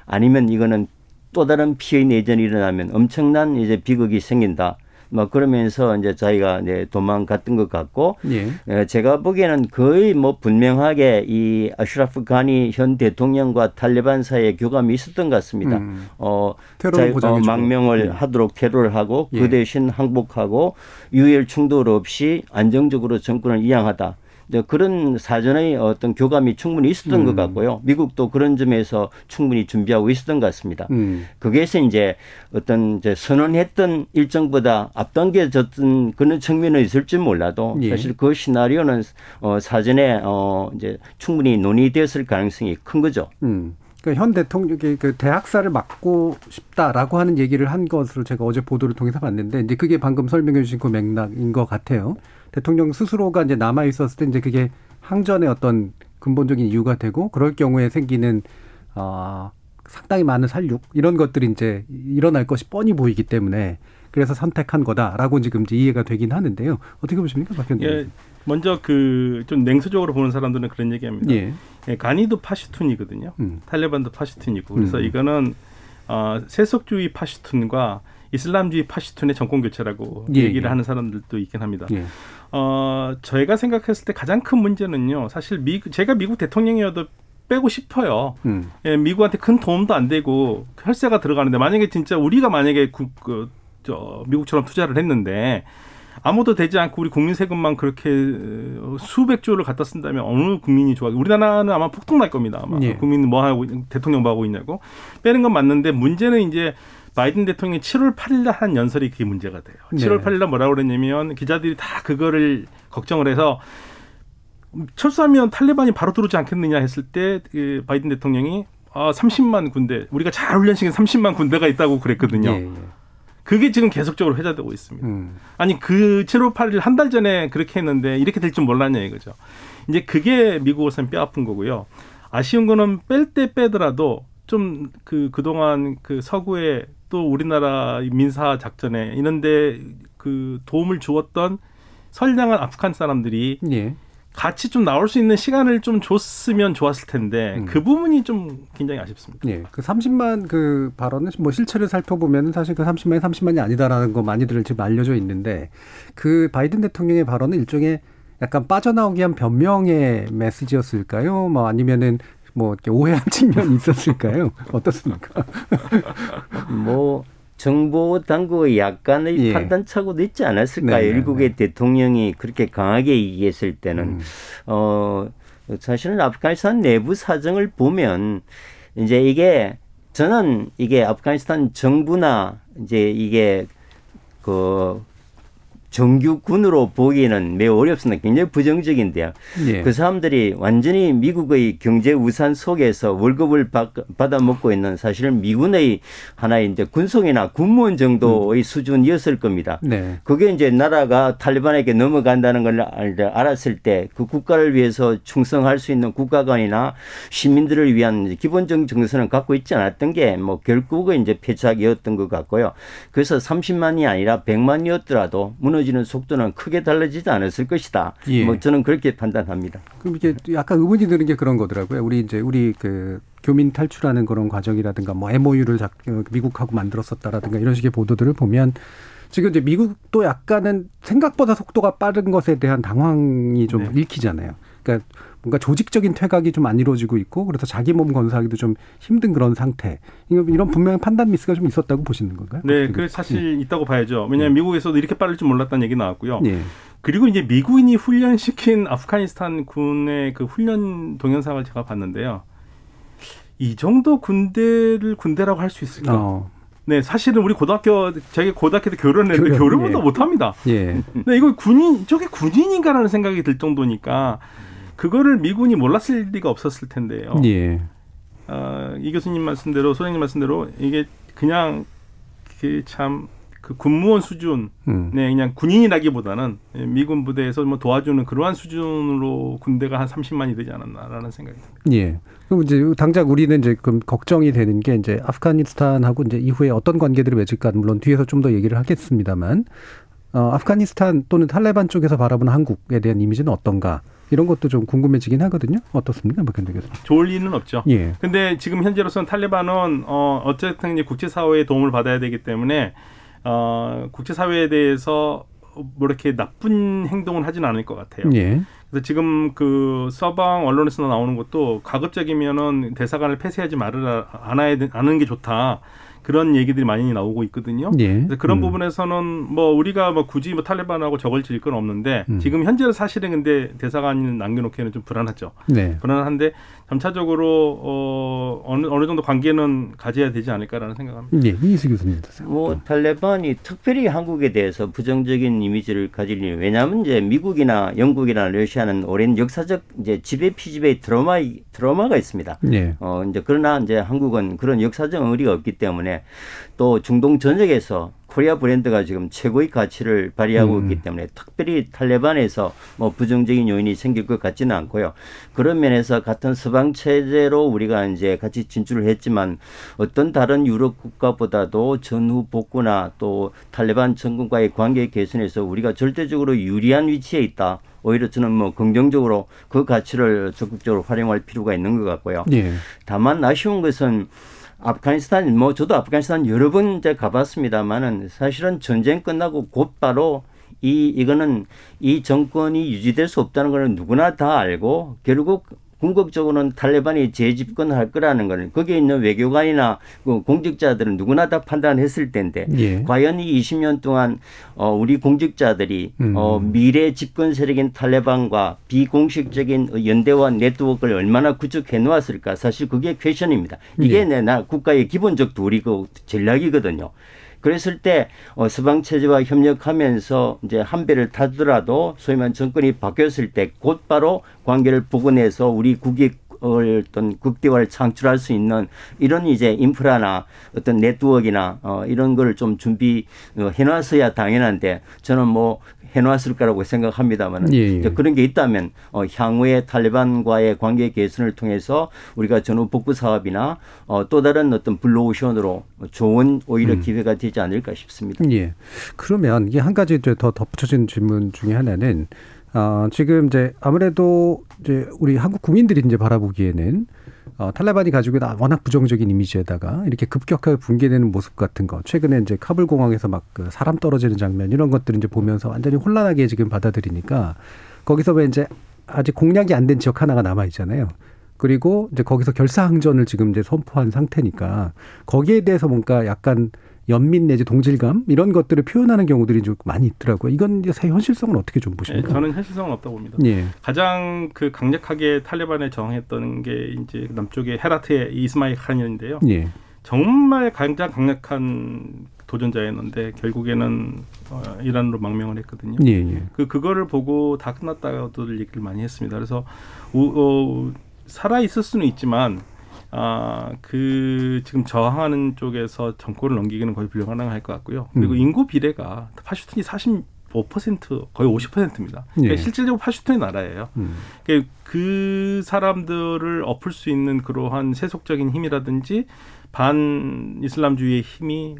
아니면 이거는 또 다른 피해 내전이 일어나면 엄청난 이제 비극이 생긴다. 뭐 그러면서 이제 자기가 이제 도망갔던 것 같고 예. 에, 제가 보기에는 거의 뭐 분명하게 이 아슈라프 가니 현 대통령과 탈레반 사이에 교감이 있었던 것 같습니다. 음. 어, 테러를 자- 보장해주고. 망명을 예. 하도록 테러를 하고 예. 그 대신 항복하고 유혈 충돌 없이 안정적으로 정권을 이양하다. 그런 사전의 어떤 교감이 충분히 있었던 음. 것 같고요. 미국도 그런 점에서 충분히 준비하고 있었던 것 같습니다. 음. 거기에서 이제 어떤 이제 선언했던 일정보다 앞당겨졌던 그런 측면은 있을지 몰라도 예. 사실 그 시나리오는 어 사전에 어 이제 충분히 논의되었을 가능성이 큰 거죠. 음. 그러니까 현 대통령이 그 대학살을 막고 싶다라고 하는 얘기를 한 것으로 제가 어제 보도를 통해서 봤는데 이제 그게 방금 설명해 주신 그 맥락인 것 같아요. 대통령 스스로가 이제 남아 있었을 때 이제 그게 항전의 어떤 근본적인 이유가 되고 그럴 경우에 생기는 아 상당히 많은 살육 이런 것들이 이제 일어날 것이 뻔히 보이기 때문에 그래서 선택한 거다라고 지금 이제 이해가 되긴 하는데요. 어떻게 보십니까, 박 의원님? 예, 먼저 그 좀 냉소적으로 보는 사람들은 그런 얘기합니다. 예. 예, 가니도 파시툰이거든요. 음. 탈레반도 파시툰이고 그래서 음. 이거는 어, 세속주의 파시툰과 이슬람주의 파시툰의 정권 교체라고 예, 얘기를 예. 하는 사람들도 있긴 합니다. 예. 어, 저희가 생각했을 때 가장 큰 문제는요. 사실 미 제가 미국 대통령이어도 빼고 싶어요. 음. 예, 미국한테 큰 도움도 안 되고 혈세가 들어가는데 만약에 진짜 우리가 만약에 그, 그, 저 미국처럼 투자를 했는데 아무도 되지 않고 우리 국민 세금만 그렇게 어, 수백 조를 갖다 쓴다면 어느 국민이 좋아? 우리나라는 아마 폭등 날 겁니다. 아마 예. 국민은 뭐 하고 있- 대통령 뭐 하고 있냐고 빼는 건 맞는데 문제는 이제 바이든 대통령이 7월 8일 날한 연설이 그게 문제가 돼요. 네. 7월 8일 날 뭐라고 그랬냐면 기자들이 다 그거를 걱정을 해서 철수하면 탈레반이 바로 들어오지 않겠느냐 했을 때그 바이든 대통령이 아 30만 군대 우리가 잘 훈련시킨 30만 군대가 있다고 그랬거든요. 예, 예. 그게 지금 계속적으로 회자되고 있습니다. 음. 아니 그 7월 8일 한 달 전에 그렇게 했는데 이렇게 될 줄 몰랐냐 이거죠. 이제 그게 미국으로서는 뼈 아픈 거고요. 아쉬운 거는 뺄 때 빼더라도 좀 그 그동안 그 서구에 또 우리나라 민사 작전에 이런데 그 도움을 주었던 선량한 아프간 사람들이 예. 같이 좀 나올 수 있는 시간을 좀 줬으면 좋았을 텐데 음. 그 부분이 좀 굉장히 아쉽습니다. 예. 그 30만 그 발언은 뭐 실체를 살펴보면 사실 그 30만이 30만이 아니다라는 거 많이들 지금 알려져 있는데 그 바이든 대통령의 발언은 일종의 약간 빠져나오기 위한 변명의 메시지였을까요? 뭐 아니면은 뭐 이렇게 오해한 측면이 [LAUGHS] 있었을까요? 어떻습니까? [LAUGHS] 뭐 정보 당국의 약간의 예. 판단 착오도 있지 않았을까요? 네, 네, 일국의 대통령이 그렇게 강하게 얘기했을 때는 음. 어 사실은 아프가니스탄 내부 사정을 보면 이제 이게 저는 이게 아프가니스탄 정부나 이제 이게 그 정규군으로 보기에는 매우 어렵습니다. 굉장히 부정적인데요. 예. 그 사람들이 완전히 미국의 경제 우산 속에서 월급을 받, 받아 먹고 있는 사실은 미군의 하나의 이제 군속이나 군무원 정도의 수준이었을 겁니다. 네. 그게 이제 나라가 탈리반에게 넘어간다는 걸 알- 알았을 때 그 국가를 위해서 충성할 수 있는 국가관이나 시민들을 위한 기본적인 정서는 갖고 있지 않았던 게 뭐 결국은 이제 패착이었던 것 같고요. 그래서 30만이 아니라 100만이었더라도 무너 지는 속도는 크게 달라지지 않았을 것이다. 예. 뭐 저는 그렇게 판단합니다. 그럼 이게 약간 의문이 드는 게 그런 거더라고요. 우리 이제 우리 그 교민 탈출하는 그런 과정이라든가 뭐 MOU를 작, 어, 미국하고 만들었었다라든가 이런 식의 보도들을 보면 지금 이제 미국도 약간은 생각보다 속도가 빠른 것에 대한 당황이 좀 네. 읽히잖아요. 그러니까 뭔가 조직적인 퇴각이 좀 안 이루어지고 있고 그래서 자기 몸 건사하기도 좀 힘든 그런 상태. 이런 분명한 판단 미스가 좀 있었다고 보시는 건가요? 네, 그 사실 있다고 봐야죠. 왜냐하면 미국에서도 이렇게 빠를 줄 몰랐다는 얘기 나왔고요. 예. 그리고 이제 미국인이 훈련시킨 아프가니스탄 군의 그 훈련 동영상을 제가 봤는데요. 이 정도 군대를 군대라고 할 수 있을까? 어. 네, 사실은 우리 고등학교 제가 고등학교 때 교련했는데 교련, 교련보다 예. 못합니다. 예. 네, 이거 군인 저게 군인인가라는 생각이 들 정도니까 그거를 미군이 몰랐을 리가 없었을 텐데요. 예. 어, 이 교수님 말씀대로 소장님 말씀대로 이게 그냥 그참그 군무원 수준, 음. 네 그냥 군인이라기보다는 미군 부대에서 뭐 도와주는 그러한 수준으로 군대가 한 30만이 되지 않았나라는 생각이 듭니다. 예. 그럼 이제 당장 우리는 이제 그럼 걱정이 되는 게 이제 아프가니스탄하고 이제 이후에 어떤 관계들을 맺을까 물론 뒤에서 좀 더 얘기를 하겠습니다만 어, 아프가니스탄 또는 탈레반 쪽에서 바라보는 한국에 대한 이미지는 어떤가 이런 것도 좀 궁금해지긴 하거든요. 어떻습니까, 박현대 교수님? 좋을 리는 없죠. 예. 근데 지금 현재로서는 탈레반은 어 어쨌든 이제 국제사회의 도움을 받아야 되기 때문에 어 국제사회에 대해서 뭐 이렇게 나쁜 행동은 하지는 않을 것 같아요. 예. 그래서 지금 그 서방 언론에서 나오는 것도 가급적이면은 대사관을 폐쇄하지 말으라 않아야 되- 않은 게 좋다. 그런 얘기들이 많이 나오고 있거든요. 예. 그래서 그런 음. 부분에서는 뭐 우리가 뭐 굳이 뭐 탈레반하고 적을 지을 건 없는데 음. 지금 현재는 사실은 근데 대사관을 남겨놓기에는 좀 불안하죠. 네. 불안한데 점차적으로 어 어느 어느 정도 관계는 가져야 되지 않을까라는 생각합니다. 예. 이수 교수님. 뭐 탈레반이 특별히 한국에 대해서 부정적인 이미지를 가질 이유 왜냐하면 이제 미국이나 영국이나 러시아는 오랜 역사적 이제 지배 피지배의 트라우마 트라우마가 있습니다. 예. 어 이제 그러나 이제 한국은 그런 역사적 의리가 없기 때문에 또 중동 전역에서 코리아 브랜드가 지금 최고의 가치를 발휘하고 음. 있기 때문에 특별히 탈레반에서 뭐 부정적인 요인이 생길 것 같지는 않고요. 그런 면에서 같은 서방 체제로 우리가 이제 같이 진출을 했지만 어떤 다른 유럽 국가보다도 전후 복구나 또 탈레반 정권과의 관계 개선에서 우리가 절대적으로 유리한 위치에 있다. 오히려 저는 뭐 긍정적으로 그 가치를 적극적으로 활용할 필요가 있는 것 같고요. 예. 다만 아쉬운 것은 아프가니스탄 뭐 저도 아프가니스탄 여러 번 이제 가봤습니다만은 사실은 전쟁 끝나고 곧바로 이 이거는 이 정권이 유지될 수 없다는 걸 누구나 다 알고 결국 궁극적으로는 탈레반이 재집권할 거라는 거는 거기에 있는 외교관이나 그 공직자들은 누구나 다 판단했을 텐데 예. 과연 이 20년 동안 어 우리 공직자들이 음. 어 미래 집권 세력인 탈레반과 비공식적인 연대와 네트워크를 얼마나 구축해 놓았을까 사실 그게 퀘션입니다. 이게 예. 내나 국가의 기본적 도리고 전략이거든요. 그랬을 때 어, 서방 체제와 협력하면서 이제 한 배를 타더라도 소위 말하는 정권이 바뀌었을 때 곧바로 관계를 복원해서 우리 국익 어떤 극대화를 창출할 수 있는 이런 이제 인프라나 어떤 네트워크나 어 이런 걸 좀 준비 어, 해놨어야 당연한데 저는 뭐 해놨을 거라고 생각합니다만 예, 예. 은 그런 게 있다면 어 향후에 탈레반과의 관계 개선을 통해서 우리가 전후 복구 사업이나 어, 또 다른 어떤 블루오션으로 좋은 오히려 음. 기회가 되지 않을까 싶습니다. 예. 그러면 이게 한 가지 더 덧붙여진 질문 중에 하나는 어, 지금 이제 아무래도 이제 우리 한국 국민들이 이제 바라보기에는 어, 탈레반이 가지고 있는 워낙 부정적인 이미지에다가 이렇게 급격하게 붕괴되는 모습 같은 거 최근에 이제 카불 공항에서 막 그 사람 떨어지는 장면 이런 것들 이제 보면서 완전히 혼란하게 지금 받아들이니까 거기서 왜 이제 아직 공략이 안 된 지역 하나가 남아 있잖아요. 그리고 이제 거기서 결사항전을 지금 이제 선포한 상태니까 거기에 대해서 뭔가 약간 연민 내지 동질감 이런 것들을 표현하는 경우들이 좀 많이 있더라고요. 이건 새 현실성은 어떻게 좀 예, 보십니까? 저는 현실성은 없다고 봅니다. 예. 가장 그 강력하게 탈레반에 저항했던 게 이제 남쪽의 헤라트의 이스마일 칸이었는데요. 예. 정말 가장 강력한 도전자였는데 결국에는 어, 이란으로 망명을 했거든요. 예, 예. 그 그거를 보고 다 끝났다고들 얘기를 많이 했습니다. 그래서 우, 어, 살아 있을 수는 있지만 아, 그 지금 저항하는 쪽에서 정권을 넘기기는 거의 불가능할 것 같고요. 그리고 음. 인구 비례가 파슈툰이 45% 거의 50%입니다. 그러니까 예. 실질적으로 파슈툰의 나라예요. 음. 그러니까 그 사람들을 엎을 수 있는 그러한 세속적인 힘이라든지 반 이슬람주의의 힘이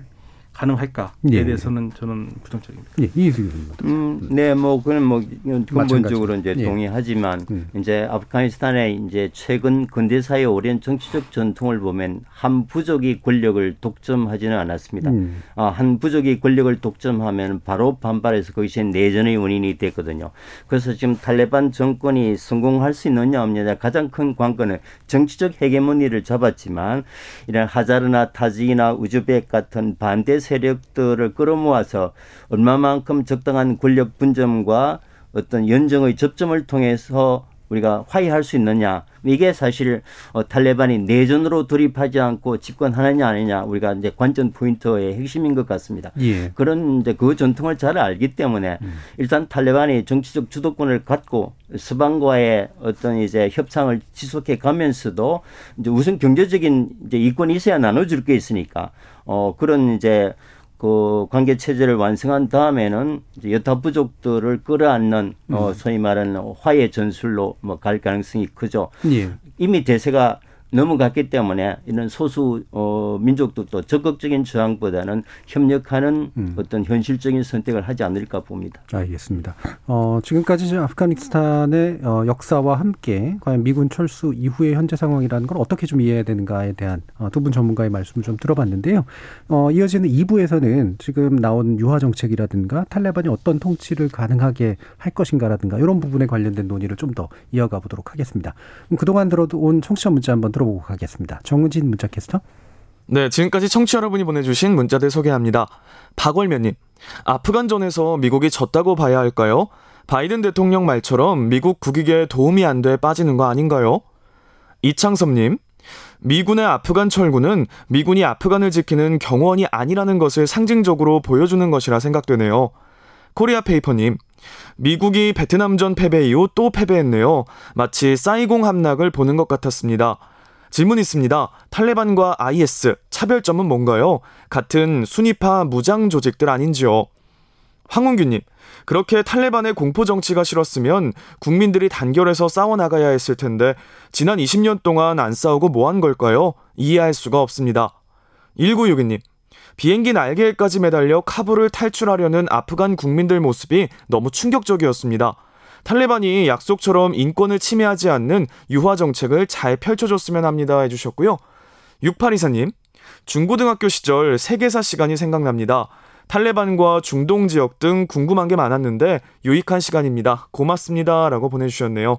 가능할까에 예. 대해서는 저는 부정적입니다. 예, 교수님. 음, 네, 뭐 그건 뭐 근본적으로 이제 예. 동의하지만 음. 이제 아프가니스탄의 이제 최근 근대 사의 오랜 정치적 전통을 보면 한 부족이 권력을 독점하지는 않았습니다. 음. 아, 한 부족이 권력을 독점하면 바로 반발해서 그것이 내전의 원인이 됐거든요. 그래서 지금 탈레반 정권이 성공할 수 있느냐 없느냐 가장 큰 관건은 정치적 헤게모니를 잡았지만 이런 하자르나 타직이나 우즈벡 같은 반대 세력들을 끌어모아서 얼마만큼 적당한 권력 분점과 어떤 연정의 접점을 통해서 우리가 화해할 수 있느냐 이게 사실 어, 탈레반이 내전으로 돌입하지 않고 집권하느냐 아니냐 우리가 이제 관전 포인트의 핵심인 것 같습니다. 예. 그런 이제 그 전통을 잘 알기 때문에 일단 탈레반이 정치적 주도권을 갖고 서방과의 어떤 이제 협상을 지속해 가면서도 이제 우선 경제적인 이제 이권이 있어야 나눠줄 게 있으니까 어 그런 이제 그 관계 체제를 완성한 다음에는 여타 부족들을 끌어안는 어 소위 말하는 화해 전술로 뭐 갈 가능성이 크죠. 예. 이미 대세가 넘어갔기 때문에 이런 소수 어 민족들도 적극적인 저항보다는 협력하는 음. 어떤 현실적인 선택을 하지 않을까 봅니다. 알겠습니다. 어, 지금까지 아프가니스탄의 어, 역사와 함께 과연 미군 철수 이후의 현재 상황이라는 걸 어떻게 좀 이해해야 되는가에 대한 어, 두 분 전문가의 말씀을 좀 들어봤는데요. 어, 이어지는 2부에서는 지금 나온 유화 정책이라든가 탈레반이 어떤 통치를 가능하게 할 것인가라든가 이런 부분에 관련된 논의를 좀 더 이어가 보도록 하겠습니다. 그동안 들어온 청취자 문자 한번 들어 보고 가겠습니다. 정은진 문자 캐스터. 네, 지금까지 청취자 여러분이 보내주신 문자들 소개합니다. 박월면님, 아프간전에서 미국이 졌다고 봐야 할까요? 바이든 대통령 말처럼 미국 국익에 도움이 안 돼 빠지는 거 아닌가요? 이창섭님, 미군의 아프간 철군은 미군이 아프간을 지키는 경호원이 아니라는 것을 상징적으로 보여주는 것이라 생각되네요. 코리아 페이퍼님, 미국이 베트남전 패배 이후 또 패배했네요. 마치 사이공 함락을 보는 것 같았습니다. 질문 있습니다. 탈레반과 IS 차별점은 뭔가요? 같은 순위파 무장 조직들 아닌지요? 황운규님, 그렇게 탈레반의 공포 정치가 싫었으면 국민들이 단결해서 싸워나가야 했을 텐데 지난 20년 동안 안 싸우고 뭐 한 걸까요? 이해할 수가 없습니다. 1962님, 비행기 날개에까지 매달려 카불을 탈출하려는 아프간 국민들 모습이 너무 충격적이었습니다. 탈레반이 약속처럼 인권을 침해하지 않는 유화 정책을 잘 펼쳐줬으면 합니다 해주셨고요. 6824님, 중고등학교 시절 세계사 시간이 생각납니다. 탈레반과 중동 지역 등 궁금한 게 많았는데 유익한 시간입니다. 고맙습니다. 라고 보내주셨네요.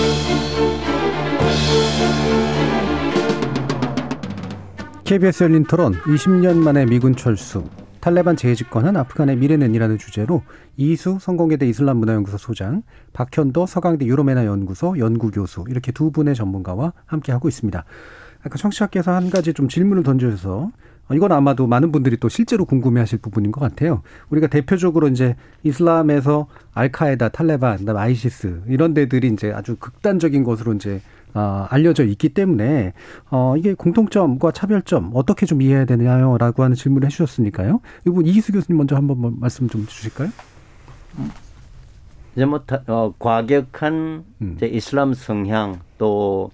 KBS 열린 토론 20년 만에 미군 철수 탈레반 재집권한 아프간의 미래는이라는 주제로 이수 성공회대 이슬람 문화연구소 소장, 박현도 서강대 유로메나 연구소 연구교수 이렇게 두 분의 전문가와 함께 하고 있습니다. 아까 청취자께서 한 가지 좀 질문을 던져주셔서 이건 아마도 많은 분들이 또 실제로 궁금해하실 부분인 것 같아요. 우리가 대표적으로 이제 이슬람에서 알카에다, 탈레반, 아이시스 이런 데들이 이제 아주 극단적인 것으로 이제 아, 알려져 있기 때문에 어, 이게 공통점과 차별점 어떻게 좀 이해해야 되냐요라고 하는 질문을 해주셨으니까요. 이분 이희수 교수님 먼저 한번 뭐 말씀 좀 주실까요? 이제 뭐 다, 어, 과격한 음. 이제 이슬람 성향 또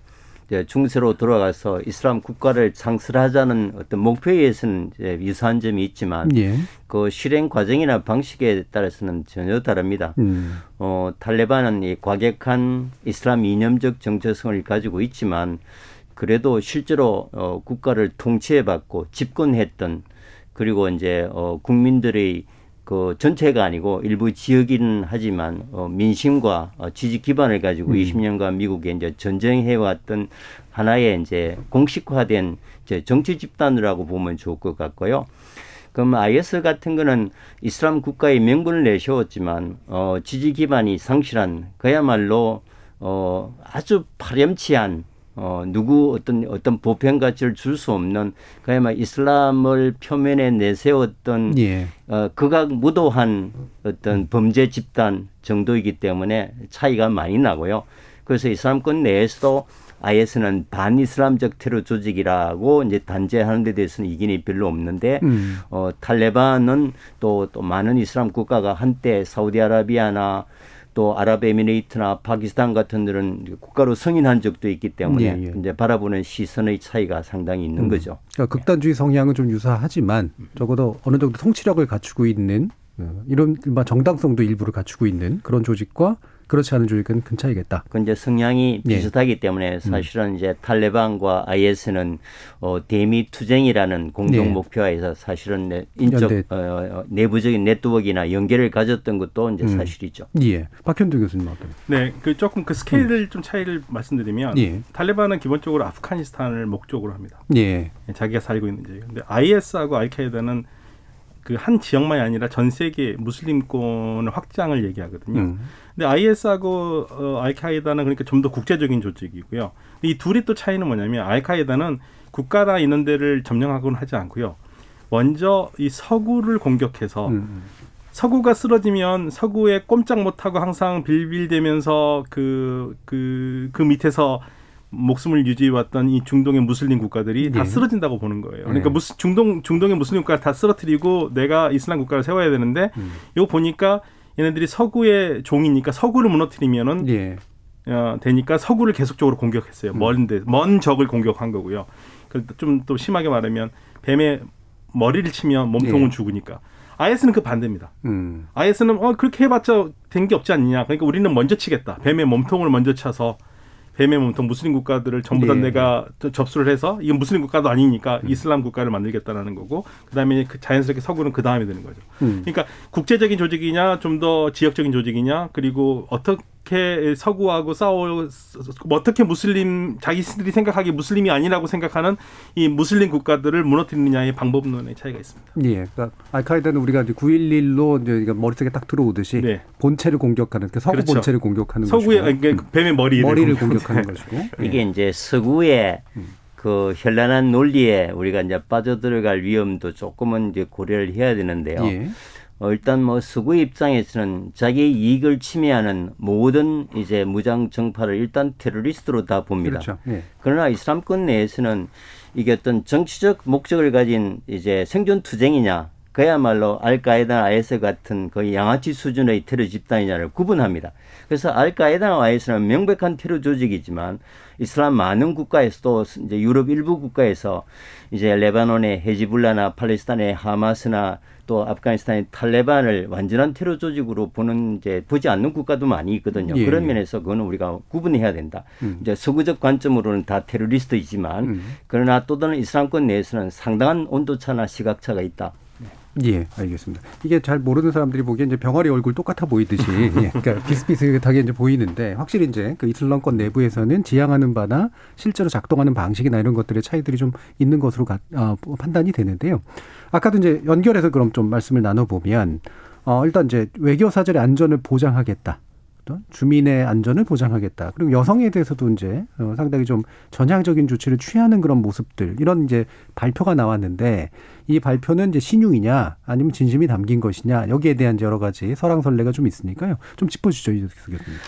이제 중세로 돌아가서 이슬람 국가를 창설하자는 어떤 목표에 의해서는 이제 유사한 점이 있지만 예. 그 실행 과정이나 방식에 따라서는 전혀 다릅니다. 음. 어, 탈레반은 이 과격한 이슬람 이념적 정체성을 가지고 있지만 그래도 실제로 어, 국가를 통치해받고 집권했던 그리고 이제 어, 국민들의 그 전체가 아니고 일부 지역이는 하지만 어, 민심과 어, 지지 기반을 가지고 음. 20년간 미국에 이제 전쟁해 왔던 하나의 이제 공식화된 이제 정치 집단이라고 보면 좋을 것 같고요. 그럼 IS 같은 거는 이슬람 국가의 명분을 내세웠지만 어, 지지 기반이 상실한 그야말로 어, 아주 파렴치한 어, 누구 어떤 어떤 보편 가치를 줄 수 없는 그야말로 이슬람을 표면에 내세웠던 예. 어, 극악 무도한 어떤 범죄 집단 정도이기 때문에 차이가 많이 나고요. 그래서 이슬람권 내에서도 IS는 반이슬람적 테러 조직이라고 이제 단죄하는 데 대해서는 이견이 별로 없는데 음. 어, 탈레반은 또, 또 많은 이슬람 국가가 한때 사우디아라비아나 또 아랍에미레이트나 파키스탄 같은 데는 국가로 승인한 적도 있기 때문에 예, 예. 이제 바라보는 시선의 차이가 상당히 있는 음. 거죠. 그러니까 극단주의 성향은 좀 유사하지만 적어도 어느 정도 통치력을 갖추고 있는 어, 이런 뭐 정당성도 일부를 갖추고 있는 그런 조직과 그렇지 않은 조직은 큰 차이겠다. 그 이제 성향이 예. 비슷하기 때문에 사실은 이제 탈레반과 IS는 어, 대미 투쟁이라는 공동 예. 목표에서 사실은 내- 인적 연대. 어, 어, 내부적인 네트워크나 연계를 가졌던 것도 이제 음. 사실이죠. 예. 박현두 교수님 어떤? 네, 그 조금 그 스케일을 좀 차이를 말씀드리면 예. 탈레반은 기본적으로 아프가니스탄을 목적으로 합니다. 예. 자기가 살고 있는 지역. 근데 IS하고 알카에다는 그 한 지역만이 아니라 전 세계 무슬림권의 확장을 얘기하거든요. 음. 근데 IS하고 어, 알카에다는 그러니까 좀 더 국제적인 조직이고요. 이 둘이 또 차이는 뭐냐면 알카에다는 국가나 이런 데를 점령하고는 하지 않고요. 먼저 이 서구를 공격해서 음. 서구가 쓰러지면 서구에 꼼짝 못하고 항상 빌빌대면서 그, 그, 그 밑에서 목숨을 유지해왔던 이 중동의 무슬림 국가들이 다 예. 쓰러진다고 보는 거예요. 그러니까 예. 무스, 중동, 중동의 무슬림 국가를 다 쓰러뜨리고 내가 이슬람 국가를 세워야 되는데 음. 이거 보니까 얘네들이 서구의 종이니까 서구를 무너뜨리면은 예. 어, 되니까 서구를 계속적으로 공격했어요. 음. 먼데 먼 적을 공격한 거고요. 좀 또 심하게 말하면 뱀의 머리를 치면 몸통은 예. 죽으니까. IS는 그 반대입니다. 음. IS는 어 그렇게 해봤자 된 게 없지 않느냐. 그러니까 우리는 먼저 치겠다. 뱀의 몸통을 먼저 쳐서 뱀의 몸통 무슬림 국가들을 전부 다 예. 내가 저- 접수를 해서 이건 무슬림 국가도 아니니까 음. 이슬람 국가를 만들겠다라는 거고 그다음에 그 자연스럽게 서구는 그 다음에 되는 거죠. 음. 그러니까 국제적인 조직이냐 좀 더 지역적인 조직이냐 그리고 어떻게 서구하고 싸워 뭐 어떻게 무슬림 자기들이 생각하기 무슬림이 아니라고 생각하는 이 무슬림 국가들을 무너뜨리느냐의 방법론의 차이가 있습니다. 예. 그러니까 알카에다는 우리가 이제 911로 이제 이게 머릿속에 딱 들어오듯이 네. 본체를 공격하는 그 서구 그렇죠. 본체를 공격하는 서구의 것이고 그러니까 뱀의 머리를, 머리를 공격- 공격하는 [LAUGHS] 것이고 이게 예. 이제 서구의 그 현란한 논리에 우리가 이제 빠져들어갈 위험도 조금은 이제 고려를 해야 되는데요. 예. 어, 일단 뭐 서구 입장에서는 자기 이익을 침해하는 모든 이제 무장 정파를 일단 테러리스트로 다 봅니다. 그렇죠. 예. 그러나 이슬람권 내에서는 이게 어떤 정치적 목적을 가진 이제 생존 투쟁이냐 그야말로 알카에다 IS 같은 거의 양아치 수준의 테러 집단이냐를 구분합니다. 그래서 알카에다와 IS는 명백한 테러 조직이지만 이슬람 많은 국가에서도 이제 유럽 일부 국가에서 이제 레바논의 헤지불라나 팔레스타인의 하마스나 또 아프가니스탄의 탈레반을 완전한 테러 조직으로 보는 이제 보지 않는 국가도 많이 있거든요. 예, 그런 예. 면에서 그거는 우리가 구분해야 된다. 음. 이제 서구적 관점으로는 다 테러리스트이지만 음. 그러나 또 다른 이슬람권 내에서는 상당한 온도차나 시각차가 있다. 예, 알겠습니다. 이게 잘 모르는 사람들이 보기엔 이제 병아리 얼굴 똑같아 보이듯이, 예, [LAUGHS] 그러니까 비슷비슷하게 이제 보이는데 확실히 이제 그 이슬람권 내부에서는 지향하는 바나 실제로 작동하는 방식이나 이런 것들의 차이들이 좀 있는 것으로 가, 어, 판단이 되는데요. 아까도 이제 연결해서 그럼 좀 말씀을 나눠 보면, 어, 일단 이제 외교 사절의 안전을 보장하겠다. 또 주민의 안전을 보장하겠다. 그리고 여성에 대해서도 이제 어, 상당히 좀 전향적인 조치를 취하는 그런 모습들 이런 이제 발표가 나왔는데 이 발표는 이제 신용이냐 아니면 진심이 담긴 것이냐 여기에 대한 여러 가지 설왕설래가 좀 있으니까요. 좀 짚어주죠 이덕수 교수님.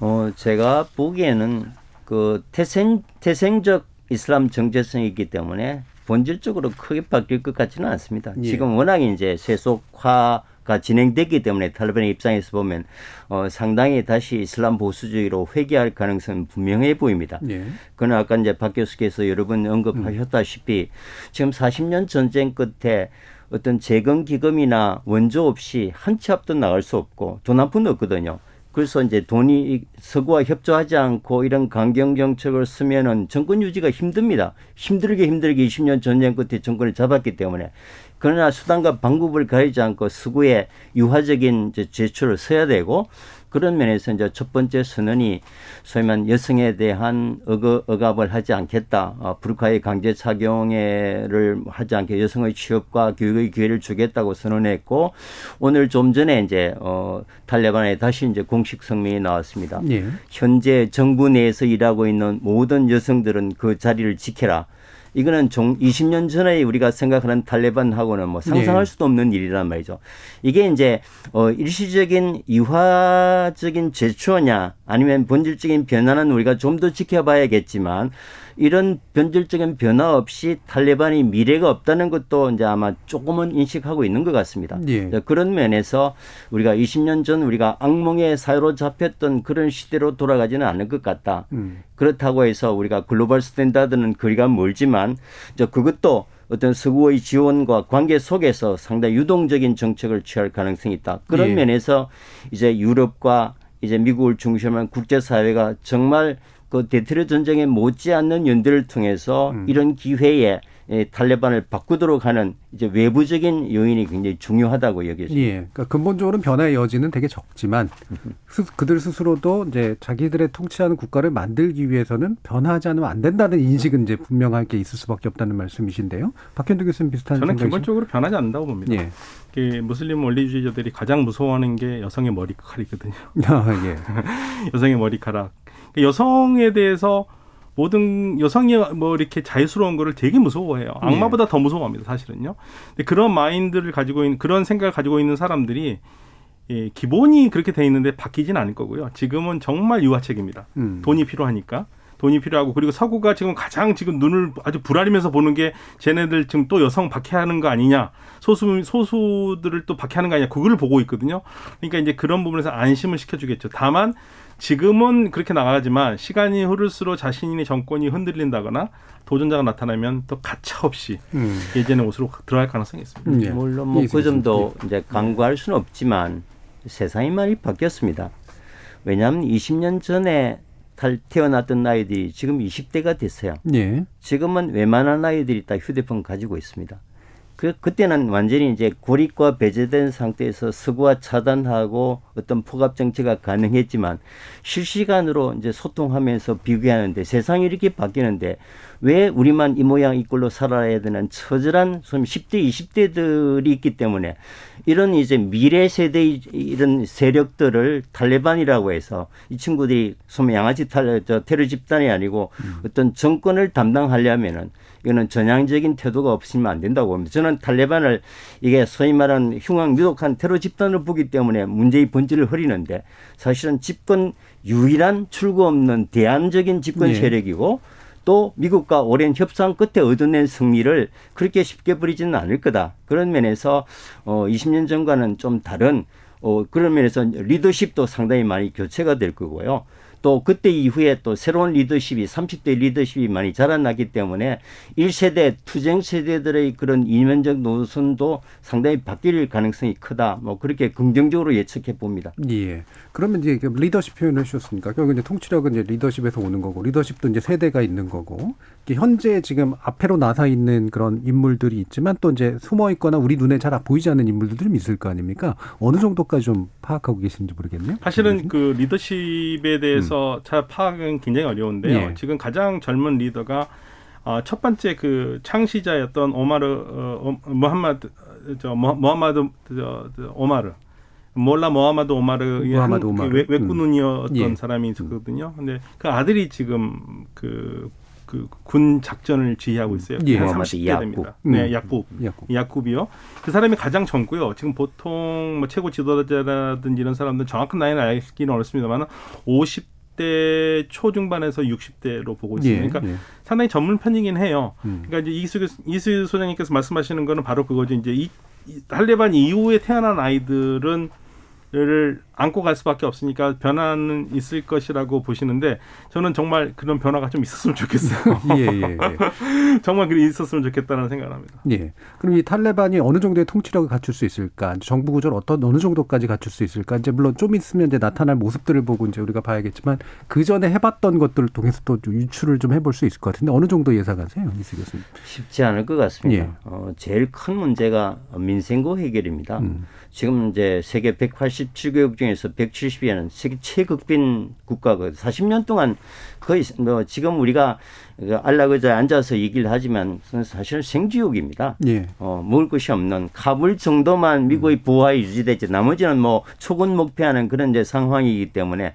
어, 제가 보기에는 그 태생, 태생적 이슬람 정체성이기 때문에 본질적으로 크게 바뀔 것 같지는 않습니다. 예. 지금 워낙 이제 세속화 가 진행됐기 때문에 탈레반의 입장에서 보면 어, 상당히 다시 이슬람 보수주의로 회귀할 가능성은 분명해 보입니다. 예. 그러나 아까 이제 박 교수께서 여러 번 언급하셨다시피 지금 40년 전쟁 끝에 어떤 재건 기금이나 원조 없이 한 치 앞도 나갈 수 없고 돈 한 푼도 없거든요. 그래서 이제 돈이 서구와 협조하지 않고 이런 강경 정책을 쓰면은 정권 유지가 힘듭니다. 힘들게 힘들게 20년 전쟁 끝에 정권을 잡았기 때문에 그러나 수단과 방법을 가리지 않고 서구의 유화적인 이제 제출을 써야 되고 그런 면에서 이제 첫 번째 선언이 소위 말 여성에 대한 억압, 억압을 하지 않겠다. 어, 불카의 강제 착용을 하지 않게 여성의 취업과 교육의 기회를 주겠다고 선언했고 오늘 좀 전에 이제 어 탈레반에 다시 이제 공식 성명이 나왔습니다. 예. 현재 정부 내에서 일하고 있는 모든 여성들은 그 자리를 지켜라. 이거는 종 20년 전에 우리가 생각하는 탈레반하고는 뭐 상상할 네. 수도 없는 일이란 말이죠. 이게 이제 어 일시적인 유화적인 제스처냐 아니면 본질적인 변화는 우리가 좀 더 지켜봐야겠지만 이런 본질적인 변화 없이 탈레반이 미래가 없다는 것도 이제 아마 조금은 인식하고 있는 것 같습니다. 예. 자, 그런 면에서 우리가 20년 전 우리가 악몽에 사로잡혔던 그런 시대로 돌아가지는 않을 것 같다. 음. 그렇다고 해서 우리가 글로벌 스탠다드는 거리가 멀지만 이제 그것도 어떤 서구의 지원과 관계 속에서 상당히 유동적인 정책을 취할 가능성이 있다. 그런 예. 면에서 이제 유럽과 이제 미국을 중심으로 한 국제사회가 정말 그 대테러 전쟁에 못지않는 연대를 통해서 음. 이런 기회에 예, 탈레반을 바꾸도록 하는 이제 외부적인 요인이 굉장히 중요하다고 여겨집니다. 예. 그러니까 근본적으로는 변화의 여지는 되게 적지만 스, 그들 스스로도 이제 자기들의 통치하는 국가를 만들기 위해서는 변화하지 않으면 안 된다는 인식은 이제 분명하게 있을 수밖에 없다는 말씀이신데요. 박현도 교수님 비슷한 저는 생각이시- 기본적으로 변하지 않는다고 봅니다. 예. 무슬림 원리주의자들이 가장 무서워하는 게 여성의 머리칼이거든요. [LAUGHS] 아, 예. [LAUGHS] 여성의 머리카락. 그러니까 여성에 대해서 모든 여성이 뭐 이렇게 자유스러운 거를 되게 무서워해요. 악마보다 더 무서워합니다, 사실은요. 근데 그런 마인드를 가지고 있는 그런 생각을 가지고 있는 사람들이 예, 기본이 그렇게 돼 있는데 바뀌진 않을 거고요. 지금은 정말 유화책입니다. 음. 돈이 필요하니까. 돈이 필요하고 그리고 서구가 지금 가장 지금 눈을 아주 불아리면서 보는 게 쟤네들 지금 또 여성 박해하는 거 아니냐 소수 소수들을 또 박해하는 거 아니냐 그걸 보고 있거든요. 그러니까 이제 그런 부분에서 안심을 시켜주겠죠. 다만 지금은 그렇게 나가지만 시간이 흐를수록 자신의 정권이 흔들린다거나 도전자가 나타나면 또 가차 없이 음. 예전의 옷으로 들어갈 가능성이 있습니다. 음, 예. 물론 뭐 예, 그 점도 예. 이제 강구할 수는 없지만 세상이 많이 바뀌었습니다. 왜냐하면 20년 전에 탈, 태어났던 나이들이 지금 20대가 됐어요. 예. 지금은 웬만한 아이들이 다 휴대폰 가지고 있습니다. 그 그때는 완전히 이제 고립과 배제된 상태에서 서구와 차단하고 어떤 포갑 정치가 가능했지만 실시간으로 이제 소통하면서 비교하는데 세상이 이렇게 바뀌는데 왜 우리만 이 모양 이 꼴로 살아야 되는 처절한 소위 10대 20대들이 있기 때문에 이런 이제 미래 세대의 이런 세력들을 탈레반이라고 해서 이 친구들이 소위 양아치 탈, 저 테러 집단이 아니고 어떤 정권을 담당하려면은 이거는 전향적인 태도가 없으면 안 된다고 봅니다. 저는 탈레반을 이게 소위 말하는 흉악 유독한 테러 집단을 보기 때문에 문제의 본질을 흐리는데 사실은 집권 유일한 출구 없는 대안적인 집권 예. 세력이고 또 미국과 오랜 협상 끝에 얻어낸 승리를 그렇게 쉽게 버리지는 않을 거다. 그런 면에서 어 20년 전과는 좀 다른 어 그런 면에서 리더십도 상당히 많이 교체가 될 거고요. 또 그때 이후에 또 새로운 리더십이 30대 리더십이 많이 자라나기 때문에 1세대 투쟁 세대들의 그런 이면적 노선도 상당히 바뀔 가능성이 크다. 뭐 그렇게 긍정적으로 예측해 봅니다. 예. 그러면 이제 그 리더십 표현을 해주셨으니까 결국 이제 통치력은 이제 리더십에서 오는 거고 리더십도 이제 세대가 있는 거고 현재 지금 앞에로 나서 있는 그런 인물들이 있지만 또 이제 숨어 있거나 우리 눈에 잘 보이지 않는 인물들도 좀 있을 거 아닙니까? 어느 정도까지 좀 파악하고 계신지 모르겠네요. 사실은 그 리더십에 대해서 잘 파악은 굉장히 어려운데요. 예. 지금 가장 젊은 리더가 어, 첫 번째 그 창시자였던 오마르 어, 어, 무함마드 저 저, 저 오마르 몰라 모하마드 오마르의 모하마드 한 오마르. 그 외- 애꾸눈이었던 예. 사람이 있었거든요. 근데 그 아들이 지금 그 그군 작전을 지휘하고 있어요. 예. 한 모하마드 30대 야쿠. 됩니다. 음. 네, 야쿠. 야구. 야쿠비요. 그 사람이 가장 젊고요. 지금 보통 뭐 최고 지도자라든지 이런 사람들 정확한 나이는 알기는 어렵습니다만 50대 초중반에서 60대로 보고 있습니다. 예. 그러니까 예. 상당히 전문 편이긴 해요. 음. 그러니까 이제 이수, 교수- 이수 소장님께서 말씀하시는 거는 바로 그거죠. 이제 이, 이 탈레반 이후에 태어난 아이들은 를 안고 갈 수밖에 없으니까 변화는 있을 것이라고 보시는데 저는 정말 그런 변화가 좀 있었으면 좋겠어요. [LAUGHS] 예, 예, 예. [LAUGHS] 정말 그게 있었으면 좋겠다는 생각을 합니다. 예. 그럼 이 탈레반이 어느 정도의 통치력을 갖출 수 있을까? 정부 구조를 어떤 어느 정도까지 갖출 수 있을까? 이제 물론 좀 있으면 이제 나타날 모습들을 보고 이제 우리가 봐야겠지만 그 전에 해봤던 것들을 통해서 또 유출을 좀 해볼 수 있을 것 같은데 어느 정도 예상하세요, 이수 교수님? 쉽지 않을 것 같습니다. 예. 어, 제일 큰 문제가 민생고 해결입니다. 음. 지금 이제 세계 187개국 중 에서 170위에는 세계 최극빈 국가가 40년 동안 거의 뭐 지금 우리가 그 안락의자에 앉아서 얘기를 하지만 사실은 생지옥입니다. 예. 어, 먹을 것이 없는 카불 정도만 미국의 부하에 유지되지 나머지는 뭐 초군 목표하는 그런 이제 상황이기 때문에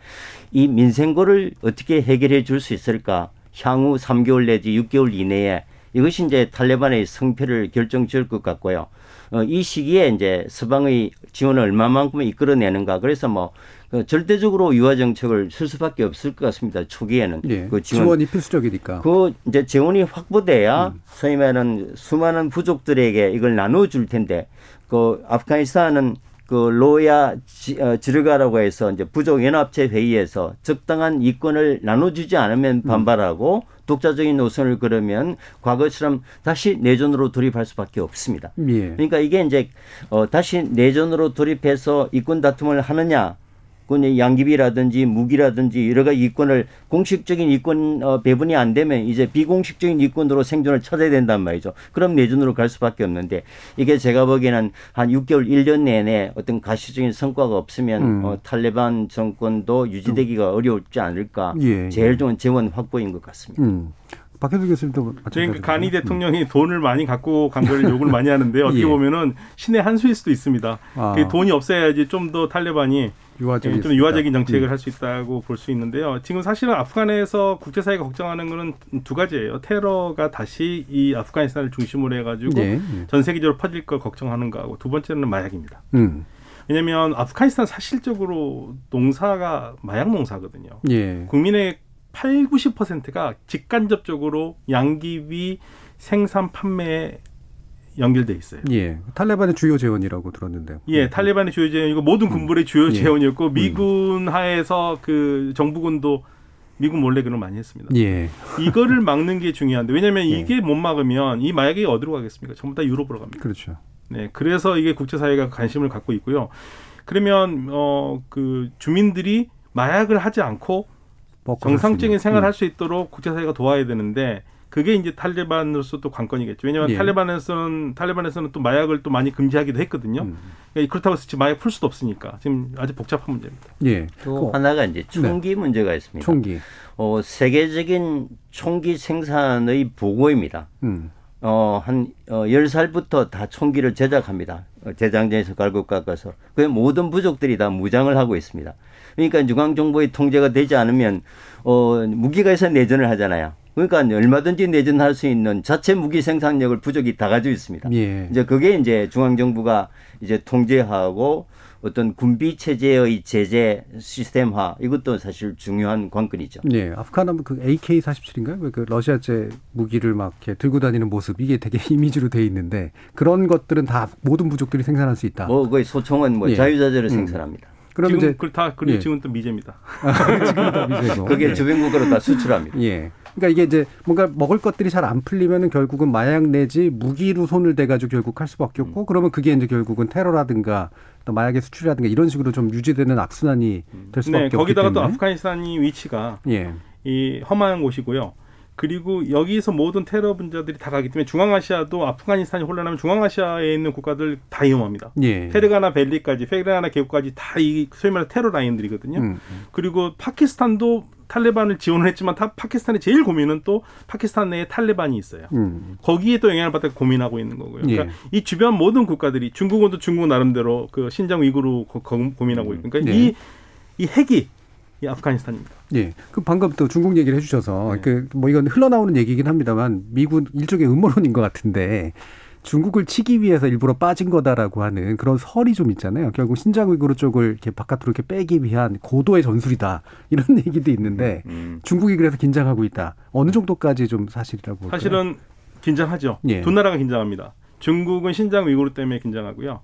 이 민생고를 어떻게 해결해 줄 수 있을까? 향후 3개월 내지 6개월 이내에 이것이 이제 탈레반의 성패를 결정 지을 것 같고요. 어, 이 시기에 이제 서방의 지원을 얼마만큼 이끌어내는가. 그래서 뭐그 절대적으로 유화 정책을 쓸 수밖에 없을 것 같습니다. 초기에는 예. 그 지원. 이 필수적이니까. 그 이제 재원이 확보돼야 소위 말하는 수많은 부족들에게 이걸 나눠 줄 텐데 그 아프가니스탄은 그 로야 지, 어, 지르가라고 해서 이제 부족 연합체 회의에서 적당한 이권을 나눠주지 않으면 반발하고 독자적인 노선을 걸으면 과거처럼 다시 내전으로 돌입할 수밖에 없습니다. 예. 그러니까 이게 이제 어, 다시 내전으로 돌입해서 이권 다툼을 하느냐. 양기비라든지 무기라든지 여러 가지 이권을 공식적인 이권 어, 배분이 안 되면 이제 비공식적인 이권으로 생존을 찾아야 된단 말이죠. 그럼 내전으로 갈 수밖에 없는데 이게 제가 보기에는 한 6개월, 1년 내내 어떤 가시적인 성과가 없으면 음. 어, 탈레반 정권도 유지되기가 어려울지 않을까. 예, 제일 좋은 재원 확보인 것 같습니다. 음. 박현수 교수님도 그러니까. 간이 대통령이 돈을 많이 갖고 간 걸 [LAUGHS] 욕을 많이 하는데 어떻게 예. 보면은 신의 한 수일 수도 있습니다. 아. 그 돈이 없어야지 좀 더 탈레반이 유화적이 예, 좀 유화적인 정책을 할 수 있다고 볼 수 있는데요. 지금 사실은 아프간에서 국제사회가 걱정하는 거는 두 가지예요. 테러가 다시 이 아프가니스탄을 중심으로 해가지고 예, 예. 전 세계적으로 퍼질 걸 걱정하는 거하고 두 번째는 마약입니다. 음. 왜냐하면 아프가니스탄 사실적으로 농사가 마약 농사거든요. 예. 국민의 8, 90%가 직간접적으로 양귀비 생산 판매에 연결돼 있어요. 예. 탈레반의 주요 재원이라고 들었는데요. 예, 탈레반의 주요 재원이고 모든 군부의 주요 예. 재원이었고 미군 하에서 그 정부군도 미군 몰래 그걸 많이 했습니다. 예. 이거를 막는 게 중요한데 왜냐하면 이게 못 막으면 이 마약이 어디로 가겠습니까? 전부 다 유럽으로 갑니다. 그렇죠. 네, 그래서 이게 국제사회가 관심을 갖고 있고요. 그러면 어 그 주민들이 마약을 하지 않고 정상적인. 생활을 음. 할수 있도록 국제사회가 도와야 되는데 그게 이제 탈레반으로서 또 관건이겠죠. 왜냐하면 예. 탈레반에서는 탈레반에서는 또 마약을 또 많이 금지하기도 했거든요. 음. 그러니까 그렇다고 해서 마약 풀 수도 없으니까 지금 아주 복잡한 문제입니다. 예. 또 그 하나가 이제 총기 문제가 있습니다. 총기. 어, 세계적인 총기 생산의 보고입니다. 음. 어, 한, 어, 10살부터 다 총기를 제작합니다. 어, 제장전에서 갈고 깎아서. 그 모든 부족들이 다 무장을 하고 있습니다. 그러니까 중앙정부의 통제가 되지 않으면, 어, 무기가 있어 내전을 하잖아요. 그러니까 얼마든지 내전할 수 있는 자체 무기 생산력을 부족이 다 가지고 있습니다. 예. 이제 그게 이제 중앙 정부가 이제 통제하고 어떤 군비 체제의 제재 시스템화 이것도 사실 중요한 관건이죠. 예, 아프간하면 그 AK-47인가요? 그 러시아제 무기를 막 이렇게 들고 다니는 모습 이게 되게 [LAUGHS] 이미지로 돼 있는데 그런 것들은 다 모든 부족들이 생산할 수 있다. 뭐 거의 소총은 뭐 예. 자유자재로 음. 생산합니다. 그럼 지금 이제 그다 그리고 예. 지금 또 미제입니다. [LAUGHS] 지금 또 미제고. 그게 주변 국가로 다 수출합니다. 예. 그러니까 이게 이제 뭔가 먹을 것들이 잘 안 풀리면은 결국은 마약 내지 무기로 손을 대가지고 결국 할 수밖에 음. 없고 그러면 그게 이제 결국은 테러라든가 또 마약의 수출이라든가 이런 식으로 좀 유지되는 악순환이 될 수밖에 네, 없기 거기다가 또 때문에. 아프가니스탄이 위치가 예. 이 험한 곳이고요. 그리고 여기서 모든 테러 분자들이 다 가기 때문에 중앙아시아도 아프가니스탄이 혼란하면 중앙아시아에 있는 국가들 다 위험합니다. 예. 페르가나 벨리까지, 페르가나 계곡까지 다 이 소위 말해 테러 라인들이거든요. 음. 그리고 파키스탄도 탈레반을 지원을 했지만 타, 파키스탄의 제일 고민은 또 파키스탄 내에 탈레반이 있어요. 음. 거기에 또 영향을 받다 고민하고 있는 거고요. 그러니까 예. 이 주변 모든 국가들이 중국은 또 중국 나름대로 그 신장 위구르 고민하고 있고, 그러니까 예. 이, 이 핵이 이 아프가니스탄입니다. 예. 그 방금 또 중국 얘기를 해주셔서 네. 그뭐 이건 흘러나오는 얘기긴 합니다만 미군 일종의 음모론인 것 같은데 중국을 치기 위해서 일부러 빠진 거다라고 하는 그런 설이 좀 있잖아요. 결국 신장 위구르 쪽을 이렇게 바깥으로 이렇게 빼기 위한 고도의 전술이다 이런 [LAUGHS] 얘기도 있는데 음. 중국이 그래서 긴장하고 있다. 어느 정도까지 좀 사실이라고 볼까요? 사실은 긴장하죠. 예. 두 나라가 긴장합니다. 중국은 신장 위구르 때문에 긴장하고요.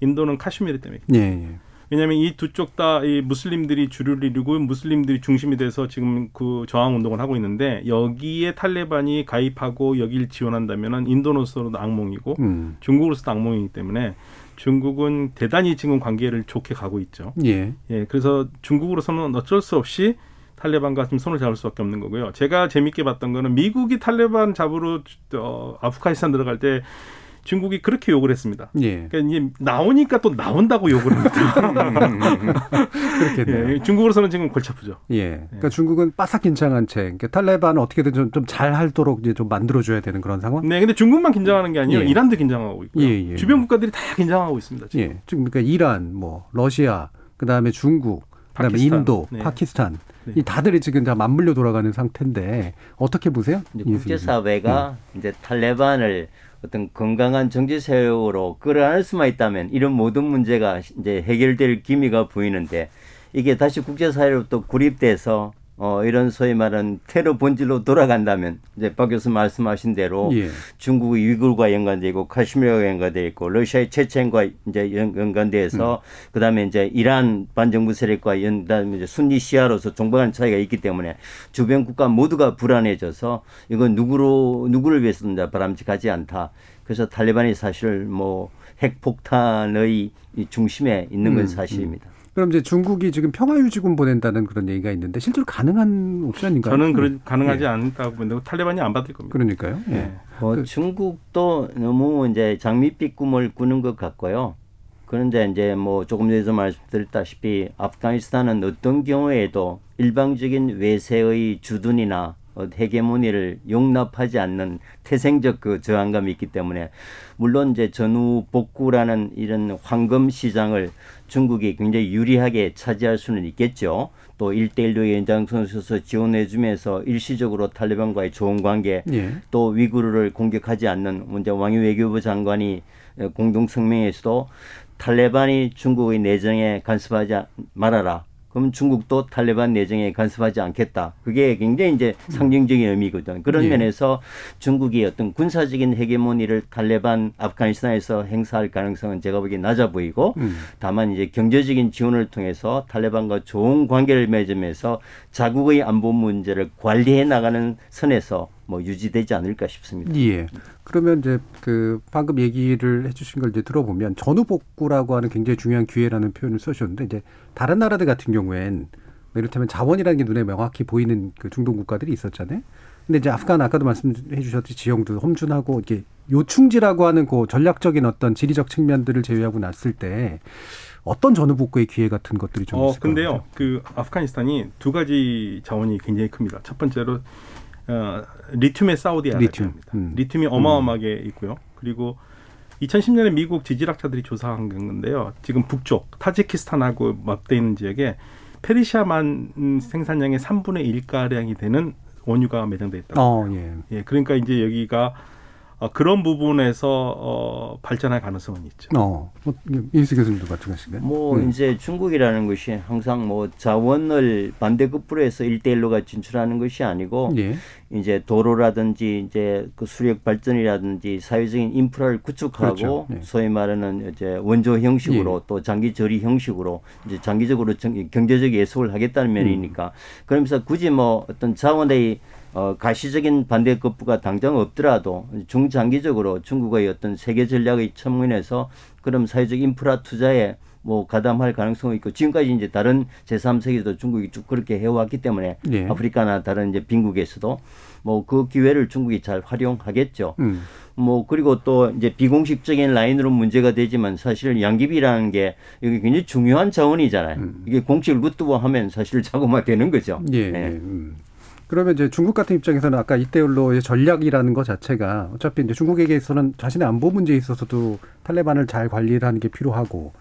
인도는 카슈미르 때문에. 긴장합니다. 예, 예. 왜냐하면 이 두 쪽 다 이 무슬림들이 주를 이루고 무슬림들이 중심이 돼서 지금 그 저항 운동을 하고 있는데 여기에 탈레반이 가입하고 여기를 지원한다면은 인도로서도 악몽이고 음. 중국으로서도 악몽이기 때문에 중국은 대단히 지금 관계를 좋게 가고 있죠. 예. 예, 그래서 중국으로서는 어쩔 수 없이 탈레반과 좀 손을 잡을 수밖에 없는 거고요. 제가 재밌게 봤던 거는 미국이 탈레반 잡으러 어, 아프가니스탄 들어갈 때 중국이 그렇게 욕을 했습니다. 예. 그러니까 이제 나오니까 또 나온다고 욕을 합니다. [LAUGHS] 그렇겠네요. 예, 중국으로서는 지금 골치 아프죠. 예. 그러니까 중국은 바싹 긴장한 채, 그러니까 탈레반은 어떻게든 좀잘 하도록 이제 좀 만들어줘야 되는 그런 상황. 네, 근데 중국만 긴장하는 게 아니라 예. 이란도 긴장하고 있고요. 예, 예. 주변 국가들이 다 긴장하고 있습니다. 지금. 예. 지금 그러니까 이란, 뭐 러시아, 그 다음에 중국, 그 다음에 파키스탄. 인도, 네. 파키스탄, 네. 이 다들이 지금 다 맞물려 돌아가는 상태인데 어떻게 보세요? 국제사회가 이제 탈레반을 어떤 건강한 정치 세력으로 끌어안을 수만 있다면 이런 모든 문제가 이제 해결될 기미가 보이는데 이게 다시 국제사회로 또 구립돼서 어 이런 소위 말하는 테러 본질로 돌아간다면 이제 박 교수 말씀하신 대로 예. 중국의 위구르가 연관돼 있고 카슈미르가 연관돼 있고 러시아의 체첸과 이제 연- 연관돼서 그다음에 이제 이란 반정부 세력과 연 그다음에 이제 순니 시아로서 종박한 차이가 있기 때문에 주변 국가 모두가 불안해져서 이건 누구로 누구를 위해서는 바람직하지 않다. 그래서 탈레반이 사실 뭐 핵폭탄의 이 중심에 있는 건 음, 사실입니다. 그럼 이제 중국이 지금 평화유지군 보낸다는 그런 얘기가 있는데 실제로 가능한 옵션인가요? 저는 그런 가능하지 예. 않다고 보는데 탈레반이 안 받을 겁니다. 그러니까요. 예. 뭐 중국도 너무 이제 장밋빛 꿈을 꾸는 것 같고요. 그런데 이제 뭐 조금 전에도 말씀드렸다시피 아프가니스탄은 어떤 경우에도 일방적인 외세의 주둔이나 어, 헤게모니를 용납하지 않는 태생적 그 저항감이 있기 때문에 물론 이제 전후 복구라는 이런 황금 시장을 중국이 굉장히 유리하게 차지할 수는 있겠죠. 또 일대일로 연장선에서 지원해 주면서 일시적으로 탈레반과의 좋은 관계 예. 또 위구르를 공격하지 않는 문제 왕이 외교부 장관이 공동 성명에서도 탈레반이 중국의 내정에 간섭하지 않- 말아라. 그럼 중국도 탈레반 내정에 간섭하지 않겠다. 그게 굉장히 이제 상징적인 의미거든. 그런 예. 면에서 중국이 어떤 군사적인 헤게모니를 탈레반 아프가니스탄에서 행사할 가능성은 제가 보기에 낮아 보이고 음. 다만 이제 경제적인 지원을 통해서 탈레반과 좋은 관계를 맺으면서 자국의 안보 문제를 관리해 나가는 선에서 뭐 유지되지 않을까 싶습니다. 예. 그러면 이제 그 방금 얘기를 해주신 걸 이제 들어보면 전후 복구라고 하는 굉장히 중요한 기회라는 표현을 쓰셨는데 이제 다른 나라들 같은 경우엔 뭐 이를테면 자원이라는 게 눈에 명확히 보이는 그 중동 국가들이 있었잖아요. 근데 이제 아프간 아까도 말씀해 주셨듯이 지형도 험준하고 이게 요충지라고 하는 그 전략적인 어떤 지리적 측면들을 제외하고 났을 때 어떤 전후 복구의 기회 같은 것들이 좀 어, 있을 것 근데요. 그 아프가니스탄이 두 가지 자원이 굉장히 큽니다. 첫 번째로 어, 리튬의 사우디아라비아입니다. 리튬, 음. 리튬이 어마어마하게 있고요. 그리고 2010년에 미국 지질학자들이 조사한 건데요. 지금 북쪽 타지키스탄하고 맞대 있는 지역에 페르시아만 생산량의 3분의 1가량이 되는 원유가 매장돼 있다고. 어, 예. 예, 그러니까 이제 여기가 어, 그런 부분에서 어, 발전할 가능성은 있죠. 어, 뭐, 이수 교수님도 마찬가지인가요? 뭐 음. 이제 중국이라는 것이 항상 뭐 자원을 반대급부로 해서 일대일로가 진출하는 것이 아니고 예. 이제 도로라든지 이제 그 수력 발전이라든지 사회적인 인프라를 구축하고 그렇죠. 네. 소위 말하는 이제 원조 형식으로 또 장기 저리 형식으로 이제 장기적으로 정- 경제적 예속을 하겠다는 면이니까 그러면서 굳이 뭐 어떤 자원의 어, 가시적인 반대급부가 당장 없더라도 중장기적으로 중국의 어떤 세계 전략의 측면에서 그럼 사회적 인프라 투자에 뭐 가담할 가능성이 있고 지금까지 이제 다른 제3세계도 중국이 쭉 그렇게 해왔기 때문에 예. 아프리카나 다른 이제 빈국에서도 뭐 그 기회를 중국이 잘 활용하겠죠. 음. 뭐 그리고 또 이제 비공식적인 라인으로 문제가 되지만 사실 양기비라는 게 이게 굉장히 중요한 자원이잖아요. 이게 공식을 묻두고 하면 사실 [LAUGHS] 자고마되는 거죠. 음. 예, 예. 음. 그러면 이제 중국 같은 입장에서는 아까 이때올로의 전략이라는 것 자체가 어차피 이제 중국에게서는 자신의 안보 문제에 있어서도 탈레반을 잘 관리를 하는 게 필요하고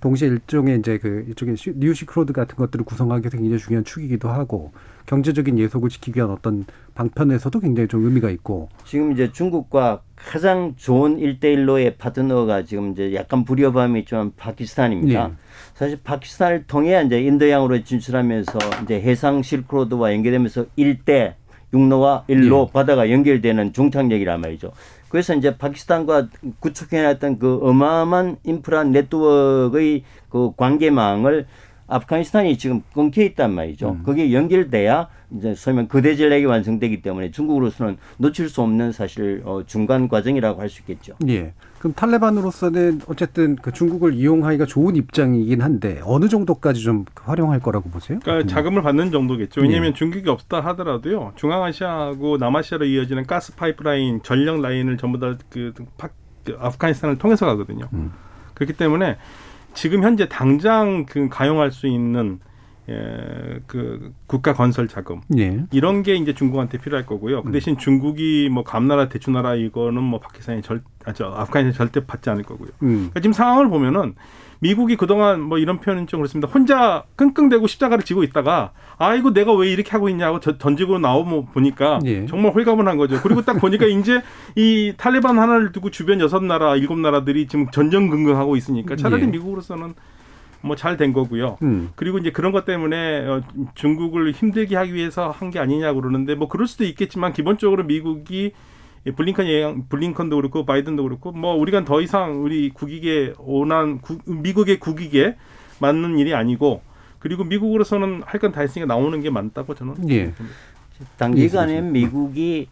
동시에 일종의 이제 그 시- 뉴시크로드 같은 것들을 구성하기 굉장히 중요한 축이기도 하고 경제적인 예속을 시키기 위한 어떤 방편에서도 굉장히 좀 의미가 있고 지금 이제 중국과 가장 좋은 일대일로의 파트너가 지금 이제 약간 불협화음이 있지만 파키스탄입니다. 예. 사실 파키스탄을 통해 이제 인도양으로 진출하면서 이제 해상 실크로드와 연결되면서 일대 육로와 일로 바다가 연결되는 종착역이란 말이죠. 그래서 이제 파키스탄과 구축해놨던 그 어마어마한 인프라 네트워크의 그 관계망을 아프가니스탄이 지금 끊겨 있단 말이죠. 음. 그게 연결돼야 이제 소위 거대 전략이 완성되기 때문에 중국으로서는 놓칠 수 없는 사실 어, 중간 과정이라고 할 수 있겠죠. 예. 그럼 탈레반으로서는 어쨌든 그 중국을 이용하기가 좋은 입장이긴 한데 어느 정도까지 좀 활용할 거라고 보세요? 그러니까 자금을 받는 정도겠죠. 왜냐하면 예. 중국이 없다 하더라도요. 중앙아시아하고 남아시아로 이어지는 가스 파이프라인, 전력 라인을 전부 다그 그 아프가니스탄을 통해서 가거든요. 음. 그렇기 때문에 지금 현재 당장 그 가용할 수 있는 예, 그 국가 건설 자금 예. 이런 게 이제 중국한테 필요할 거고요. 그 대신 중국이 뭐 감나라 대추나라 이거는 뭐 파키스탄이 절, 아, 저 아프가니스탄이 절대 받지 않을 거고요. 음. 그러니까 지금 상황을 보면은 미국이 그동안 뭐 이런 표현은 좀 그렇습니다. 혼자 끙끙대고 십자가를 지고 있다가 아이고 내가 왜 이렇게 하고 있냐고 저- 던지고 나오면 보니까 예. 정말 홀가분한 거죠. 그리고 딱 보니까 이제 이 탈레반 하나를 두고 주변 여섯 나라, 일곱 나라들이 지금 전전긍긍하고 있으니까 차라리 예. 미국으로서는 뭐 잘 된 거고요. 음. 그리고 이제 그런 것 때문에 어, 중국을 힘들게 하기 위해서 한 게 아니냐고 그러는데 뭐 그럴 수도 있겠지만 기본적으로 미국이 이 블링컨 예양, 블링컨도 그렇고 바이든도 그렇고 뭐 우리가 더 이상 우리 국익에 원한 구- 미국의 국익에 맞는 일이 아니고 그리고 미국으로서는 할 건 다 했으니까 나오는 게 맞다고 저는 예. 단기간에 미국이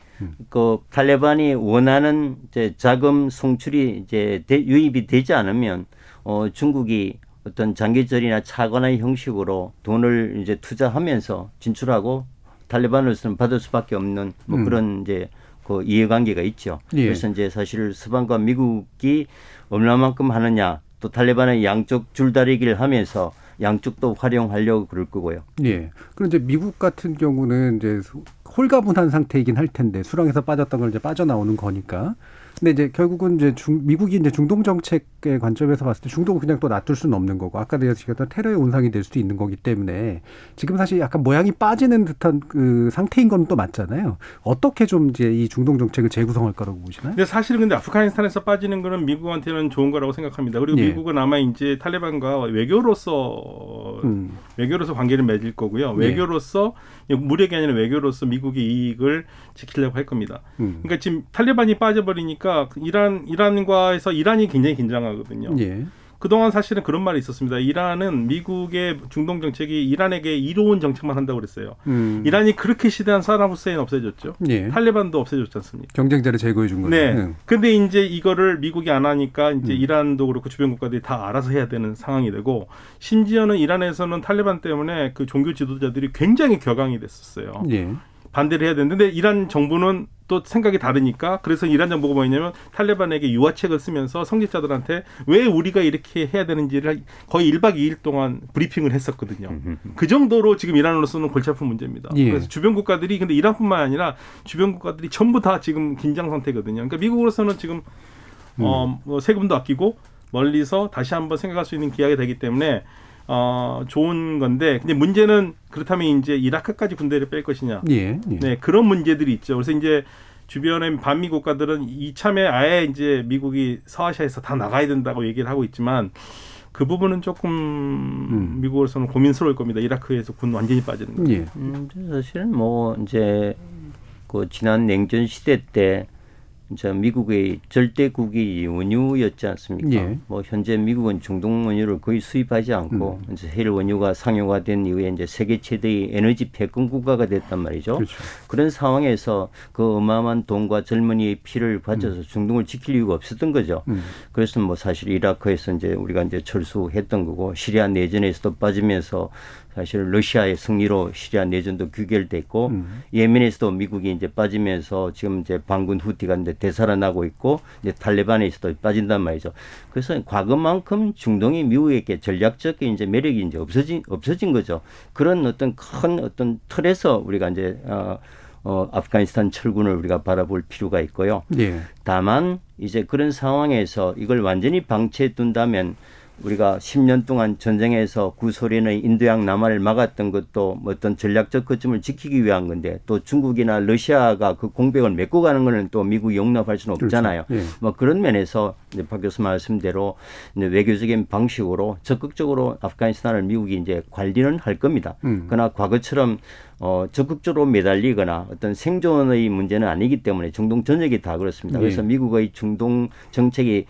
그 탈레반이 원하는 이제 자금 송출이 이제 대- 유입이 되지 않으면 어 중국이 어떤 장기전이나 차관의 형식으로 돈을 이제 투자하면서 진출하고 탈레반으로서는 받을 수밖에 없는 뭐 음. 그런 이제 그 이해관계가 있죠. 예. 그래서 이제 사실 서방과 미국이 얼마만큼 하느냐 또 탈레반의 양쪽 줄다리기를 하면서 양쪽도 활용하려고 그럴 거고요. 예. 이제 미국 같은 경우는 이제 수- 홀가분한 상태이긴 할 텐데 수렁에서 빠졌던 걸 이제 빠져나오는 거니까. 근데 이제 결국은 이제 중, 미국이 이제 중동 정책의 관점에서 봤을 때 중동은 그냥 또 놔둘 수는 없는 거고 아까 얘기했던 테러의 온상이 될 수도 있는 거기 때문에 지금 사실 약간 모양이 빠지는 듯한 그 상태인 건 또 맞잖아요. 어떻게 좀 이제 이 중동 정책을 재구성할 거라고 보시나요? 근데 사실은 근데 아프가니스탄에서 빠지는 거는 미국한테는 좋은 거라고 생각합니다. 그리고 예. 미국은 아마 이제 탈레반과 외교로서 음. 외교로서 관계를 맺을 거고요. 예. 외교로서 무력이 아니라 외교로서 미국의 이익을 지키려고 할 겁니다. 음. 그러니까 지금 탈레반이 빠져버리니까 이란 이란과에서 이란이 굉장히 긴장하거든요. 예. 그동안 사실은 그런 말이 있었습니다. 이란은 미국의 중동 정책이 이란에게 이로운 정책만 한다고 그랬어요. 음. 이란이 그렇게 시대한 사람 후세인 없애졌죠. 예. 탈레반도 없애줬지 않습니까? 경쟁자를 제거해 준 거죠. 네. 음. 근데 이제 이거를 미국이 안 하니까 이제 음. 이란도 그렇고 주변 국가들이 다 알아서 해야 되는 상황이 되고 심지어는 이란에서는 탈레반 때문에 그 종교 지도자들이 굉장히 격앙이 됐었어요. 예. 반대를 해야 되는데 이란 정부는 또 생각이 다르니까 그래서 이란 정부가 뭐냐면 탈레반에게 유화책을 쓰면서 성직자들한테 왜 우리가 이렇게 해야 되는지를 거의 1박 2일 동안 브리핑을 했었거든요. 그 정도로 지금 이란으로서는 골치 아픈 문제입니다. 예. 그래서 주변 국가들이 근데 이란뿐만 아니라 주변 국가들이 전부 다 지금 긴장 상태거든요. 그러니까 미국으로서는 지금 어, 뭐 세금도 아끼고 멀리서 다시 한번 생각할 수 있는 기회가 되기 때문에 어, 좋은 건데 근데 문제는 그렇다면 이제 이라크까지 군대를 뺄 것이냐. 예. 예. 네, 그런 문제들이 있죠. 그래서 이제 주변의 반미 국가들은 이참에 아예 이제 미국이 서아시아에서 다 나가야 된다고 얘기를 하고 있지만 그 부분은 조금 음. 미국으로서는 고민스러울 겁니다. 이라크에서 군 완전히 빠지는 거. 예. 음, 사실은 뭐 이제 그 지난 냉전 시대 때 이제 미국의 절대국이 원유였지 않습니까? 예. 뭐 현재 미국은 중동 원유를 거의 수입하지 않고 음. 이제 해일 원유가 상용화된 이후에 이제 세계 최대의 에너지 패권 국가가 됐단 말이죠. 그렇죠. 그런 상황에서 그 어마어마한 돈과 젊은이의 피를 바쳐서 중동을 지킬 이유가 없었던 거죠. 음. 그래서 뭐 사실 이라크에서 이제 우리가 이제 철수했던 거고 시리아 내전에서도 빠지면서 사실 러시아의 승리로 시리아 내전도 규결됐고 음. 예멘에서도 미국이 이제 빠지면서 지금 이제 반군 후티가 이제 되살아나고 있고 이제 탈레반에서도 빠진단 말이죠. 그래서 과거만큼 중동이 미국에게 전략적인 이제 매력이 이제 없어진 없어진 거죠. 그런 어떤 큰 어떤 틀에서 우리가 이제 어, 어 아프가니스탄 철군을 우리가 바라볼 필요가 있고요. 예. 다만 이제 그런 상황에서 이걸 완전히 방치해 둔다면 우리가 10년 동안 전쟁에서 구소련의 인도양 남하를 막았던 것도 뭐 어떤 전략적 거점을 지키기 위한 건데 또 중국이나 러시아가 그 공백을 메고 가는 거는 또 미국이 용납할 수는 없잖아요. 그렇죠. 예. 뭐 그런 면에서 이제 박 교수 말씀대로 외교적인 방식으로 적극적으로 아프가니스탄을 미국이 이제 관리는 할 겁니다. 음. 그러나 과거처럼 어, 적극적으로 매달리거나 어떤 생존의 문제는 아니기 때문에 중동 전역이 다 그렇습니다. 그래서 예. 미국의 중동 정책이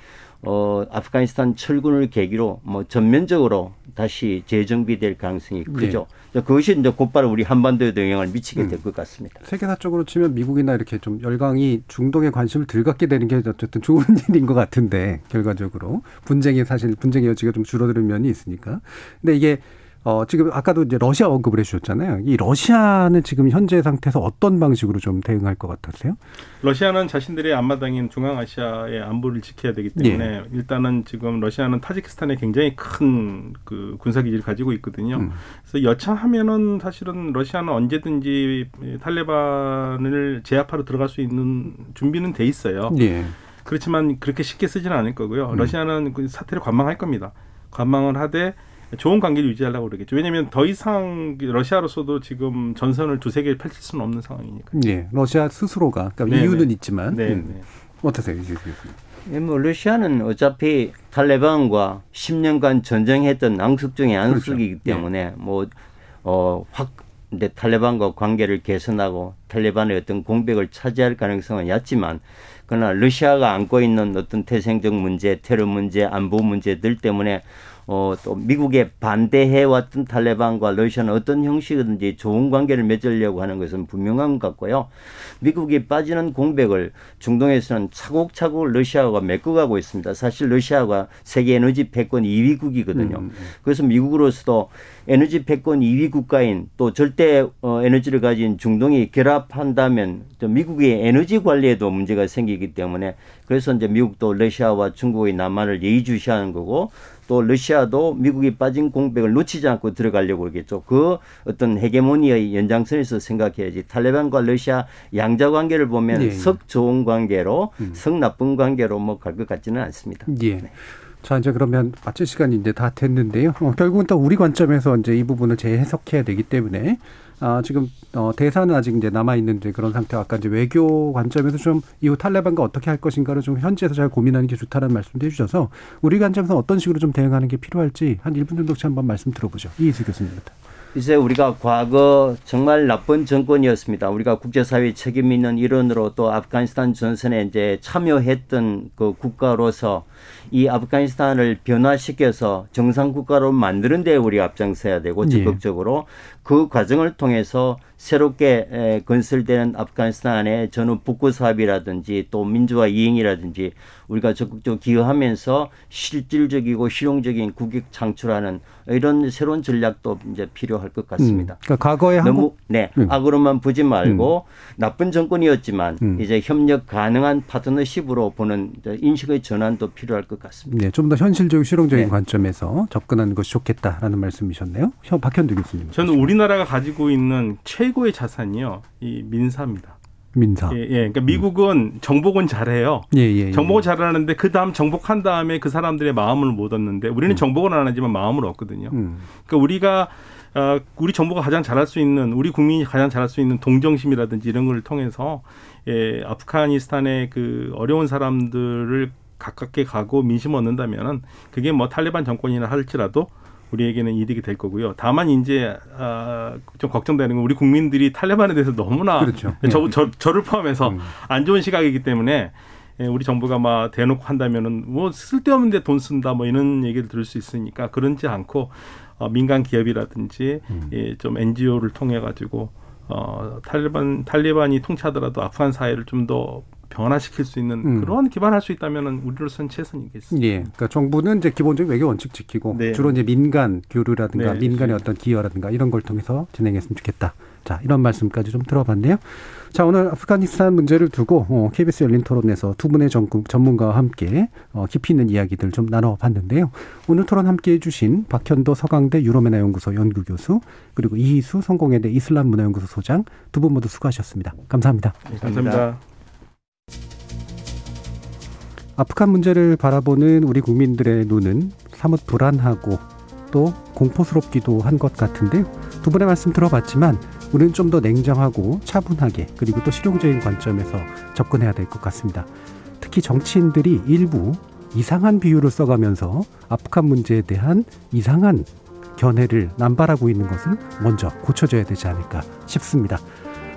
어, 아프가니스탄 철군을 계기로 뭐 전면적으로 다시 재정비될 가능성이 크죠. 그것이 이제 곧바로 우리 한반도에도 영향을 미치게 될것 같습니다. 세계사적으로 치면 미국이나 이렇게 좀 열강이 중동에 관심을 덜 갖게 되는 게 어쨌든 좋은 [LAUGHS] 일인 것 같은데 결과적으로 분쟁이 사실 분쟁의 여지가 좀 줄어드는 면이 있으니까. 근데 이게 어 지금 아까도 이제 러시아 언급을 해주셨잖아요. 이 러시아는 지금 현재 상태에서 어떤 방식으로 좀 대응할 것 같으세요? 러시아는 자신들의 앞마당인 중앙아시아의 안보를 지켜야 되기 때문에 예. 일단은 지금 러시아는 타지키스탄에 굉장히 큰 그 군사기지를 가지고 있거든요. 음. 그래서 여차하면은 사실은 러시아는 언제든지 탈레반을 제압하러 들어갈 수 있는 준비는 돼 있어요. 예. 그렇지만 그렇게 쉽게 쓰지는 않을 거고요. 음. 러시아는 그 사태를 관망할 겁니다. 관망을 하되 좋은 관계를 유지하려고 그러겠죠. 왜냐하면 더 이상 러시아로서도 지금 전선을 두세 개 펼칠 수는 없는 상황이니까. 예. 러시아 스스로가 그러니까 네, 이유는 네. 있지만 네, 음. 네. 어떠세요, 이제 교수님? 예, 뭐 러시아는 어차피 탈레반과 10년간 전쟁했던 앙숙 중의 앙숙이기 그렇죠. 때문에 뭐 뭐어확 근데 탈레반과 관계를 개선하고 탈레반의 어떤 공백을 차지할 가능성은 얕지만 그러나 러시아가 안고 있는 어떤 태생적 문제, 테러 문제, 안보 문제들 때문에 어, 또 미국에 반대해왔던 탈레반과 러시아는 어떤 형식이든지 좋은 관계를 맺으려고 하는 것은 분명한 것 같고요. 미국이 빠지는 공백을 중동에서는 차곡차곡 러시아가 메꿔가고 있습니다. 사실 러시아가 세계 에너지 패권 2위국이거든요. 음, 그래서 미국으로서도 에너지 패권 2위 국가인 또 절대 어, 에너지를 가진 중동이 결합한다면 또 미국의 에너지 관리에도 문제가 생기기 때문에 그래서 이제 미국도 러시아와 중국의 남한을 예의주시하는 거고 또 러시아도 미국이 빠진 공백을 놓치지 않고 들어가려고 그러겠죠. 그 어떤 헤게모니의 연장선에서 생각해야지 탈레반과 러시아 양자 관계를 보면 네. 석 좋은 관계로 음. 석 나쁜 관계로 뭐 갈 것 같지는 않습니다. 예. 자, 이제 그러면 마칠 시간이 이제 다 됐는데요. 어, 결국은 또 우리 관점에서 이제 이 부분을 재해석해야 되기 때문에 아, 지금 어, 대사는 아직 이제 남아 있는데 그런 상태 아까 이제 외교 관점에서 좀 이후 탈레반과 어떻게 할 것인가를 좀 현지에서 잘 고민하는 게 좋다는 말씀도 해주셔서 우리 관점에서 어떤 식으로 좀 대응하는 게 필요할지 한 1분 정도씩 한번 말씀 들어보죠. 이희수 교수님부터. 이제 우리가 과거 정말 나쁜 정권이었습니다. 우리가 국제사회 책임 있는 일원으로 또 아프가니스탄 전선에 이제 참여했던 그 국가로서 이 아프가니스탄을 변화시켜서 정상 국가로 만드는 데 우리가 앞장서야 되고 예. 적극적으로 그 과정을 통해서 새롭게 에, 건설되는 아프가니스탄의 전후 북구 사업이라든지 또 민주화 이행이라든지 우리가 적극적으로 기여하면서 실질적이고 실용적인 국익 창출하는 이런 새로운 전략도 이제 필요할 것 같습니다. 음, 그러니까 과거에 너무 한국 네 음. 악으로만 보지 말고 나쁜 정권이었지만 음. 이제 협력 가능한 파트너십으로 보는 인식의 전환도 필요할 것 같습니다. 네, 좀 더 현실적이고 실용적인 네. 관점에서 접근하는 것이 좋겠다라는 말씀이셨네요. 현 박현두 교수님. 저는 우리나라가 가지고 있는 최 고의 자산이요, 이 민사입니다. 민사. 예, 예. 그러니까 미국은 정복은 잘해요. 예, 예. 예. 정복을 잘하는데 그 다음 정복한 다음에 그 사람들의 마음을 못 얻는데 우리는 정복은 안 하지만 마음을 얻거든요. 음. 그러니까 우리가 어, 우리 정부가 가장 잘할 수 있는 우리 국민이 가장 잘할 수 있는 동정심이라든지 이런 걸 통해서 예, 아프가니스탄의 그 어려운 사람들을 가깝게 가고 민심 얻는다면은 그게 뭐 탈레반 정권이나 할지라도 우리에게는 이득이 될 거고요. 다만 이제 아, 좀 걱정되는 건 우리 국민들이 탈레반에 대해서 너무나 그렇죠. 저, 예. 저, 저를 포함해서 음. 안 좋은 시각이기 때문에 예, 우리 정부가 막 대놓고 한다면은 뭐 쓸데없는데 돈 쓴다 뭐 이런 얘기를 들을 수 있으니까 그런지 않고 어, 민간 기업이라든지 음. 예, 좀 NGO를 통해 가지고 어, 탈레반 탈레반이 통치하더라도 아프간 사회를 좀 더 변화시킬 수 있는 음. 그런 기반할 수 있다면은 우리로서는 최선이겠습니다. 예. 그러니까 정부는 이제 기본적인 외교 원칙 지키고 네. 주로 이제 민간 교류라든가 네, 민간의 네. 어떤 기여라든가 이런 걸 통해서 진행했으면 좋겠다. 자, 이런 말씀까지 좀 들어봤네요. 자, 오늘 아프가니스탄 문제를 두고 어, KBS 열린 토론에서 두 분의 전, 전문가와 함께 어, 깊이 있는 이야기들 좀 나눠봤는데요. 오늘 토론 함께 해주신 박현도 서강대 유로메나 연구소 연구교수 그리고 이희수 성공회대 이슬람 문화연구소 소장 두 분 모두 수고하셨습니다. 감사합니다. 네, 감사합니다. 아프간 문제를 바라보는 우리 국민들의 눈은 사뭇 불안하고 또 공포스럽기도 한 것 같은데요. 두 분의 말씀 들어봤지만 우리는 좀 더 냉정하고 차분하게 그리고 또 실용적인 관점에서 접근해야 될 것 같습니다. 특히 정치인들이 일부 이상한 비유를 써가면서 아프간 문제에 대한 이상한 견해를 남발하고 있는 것은 먼저 고쳐져야 되지 않을까 싶습니다.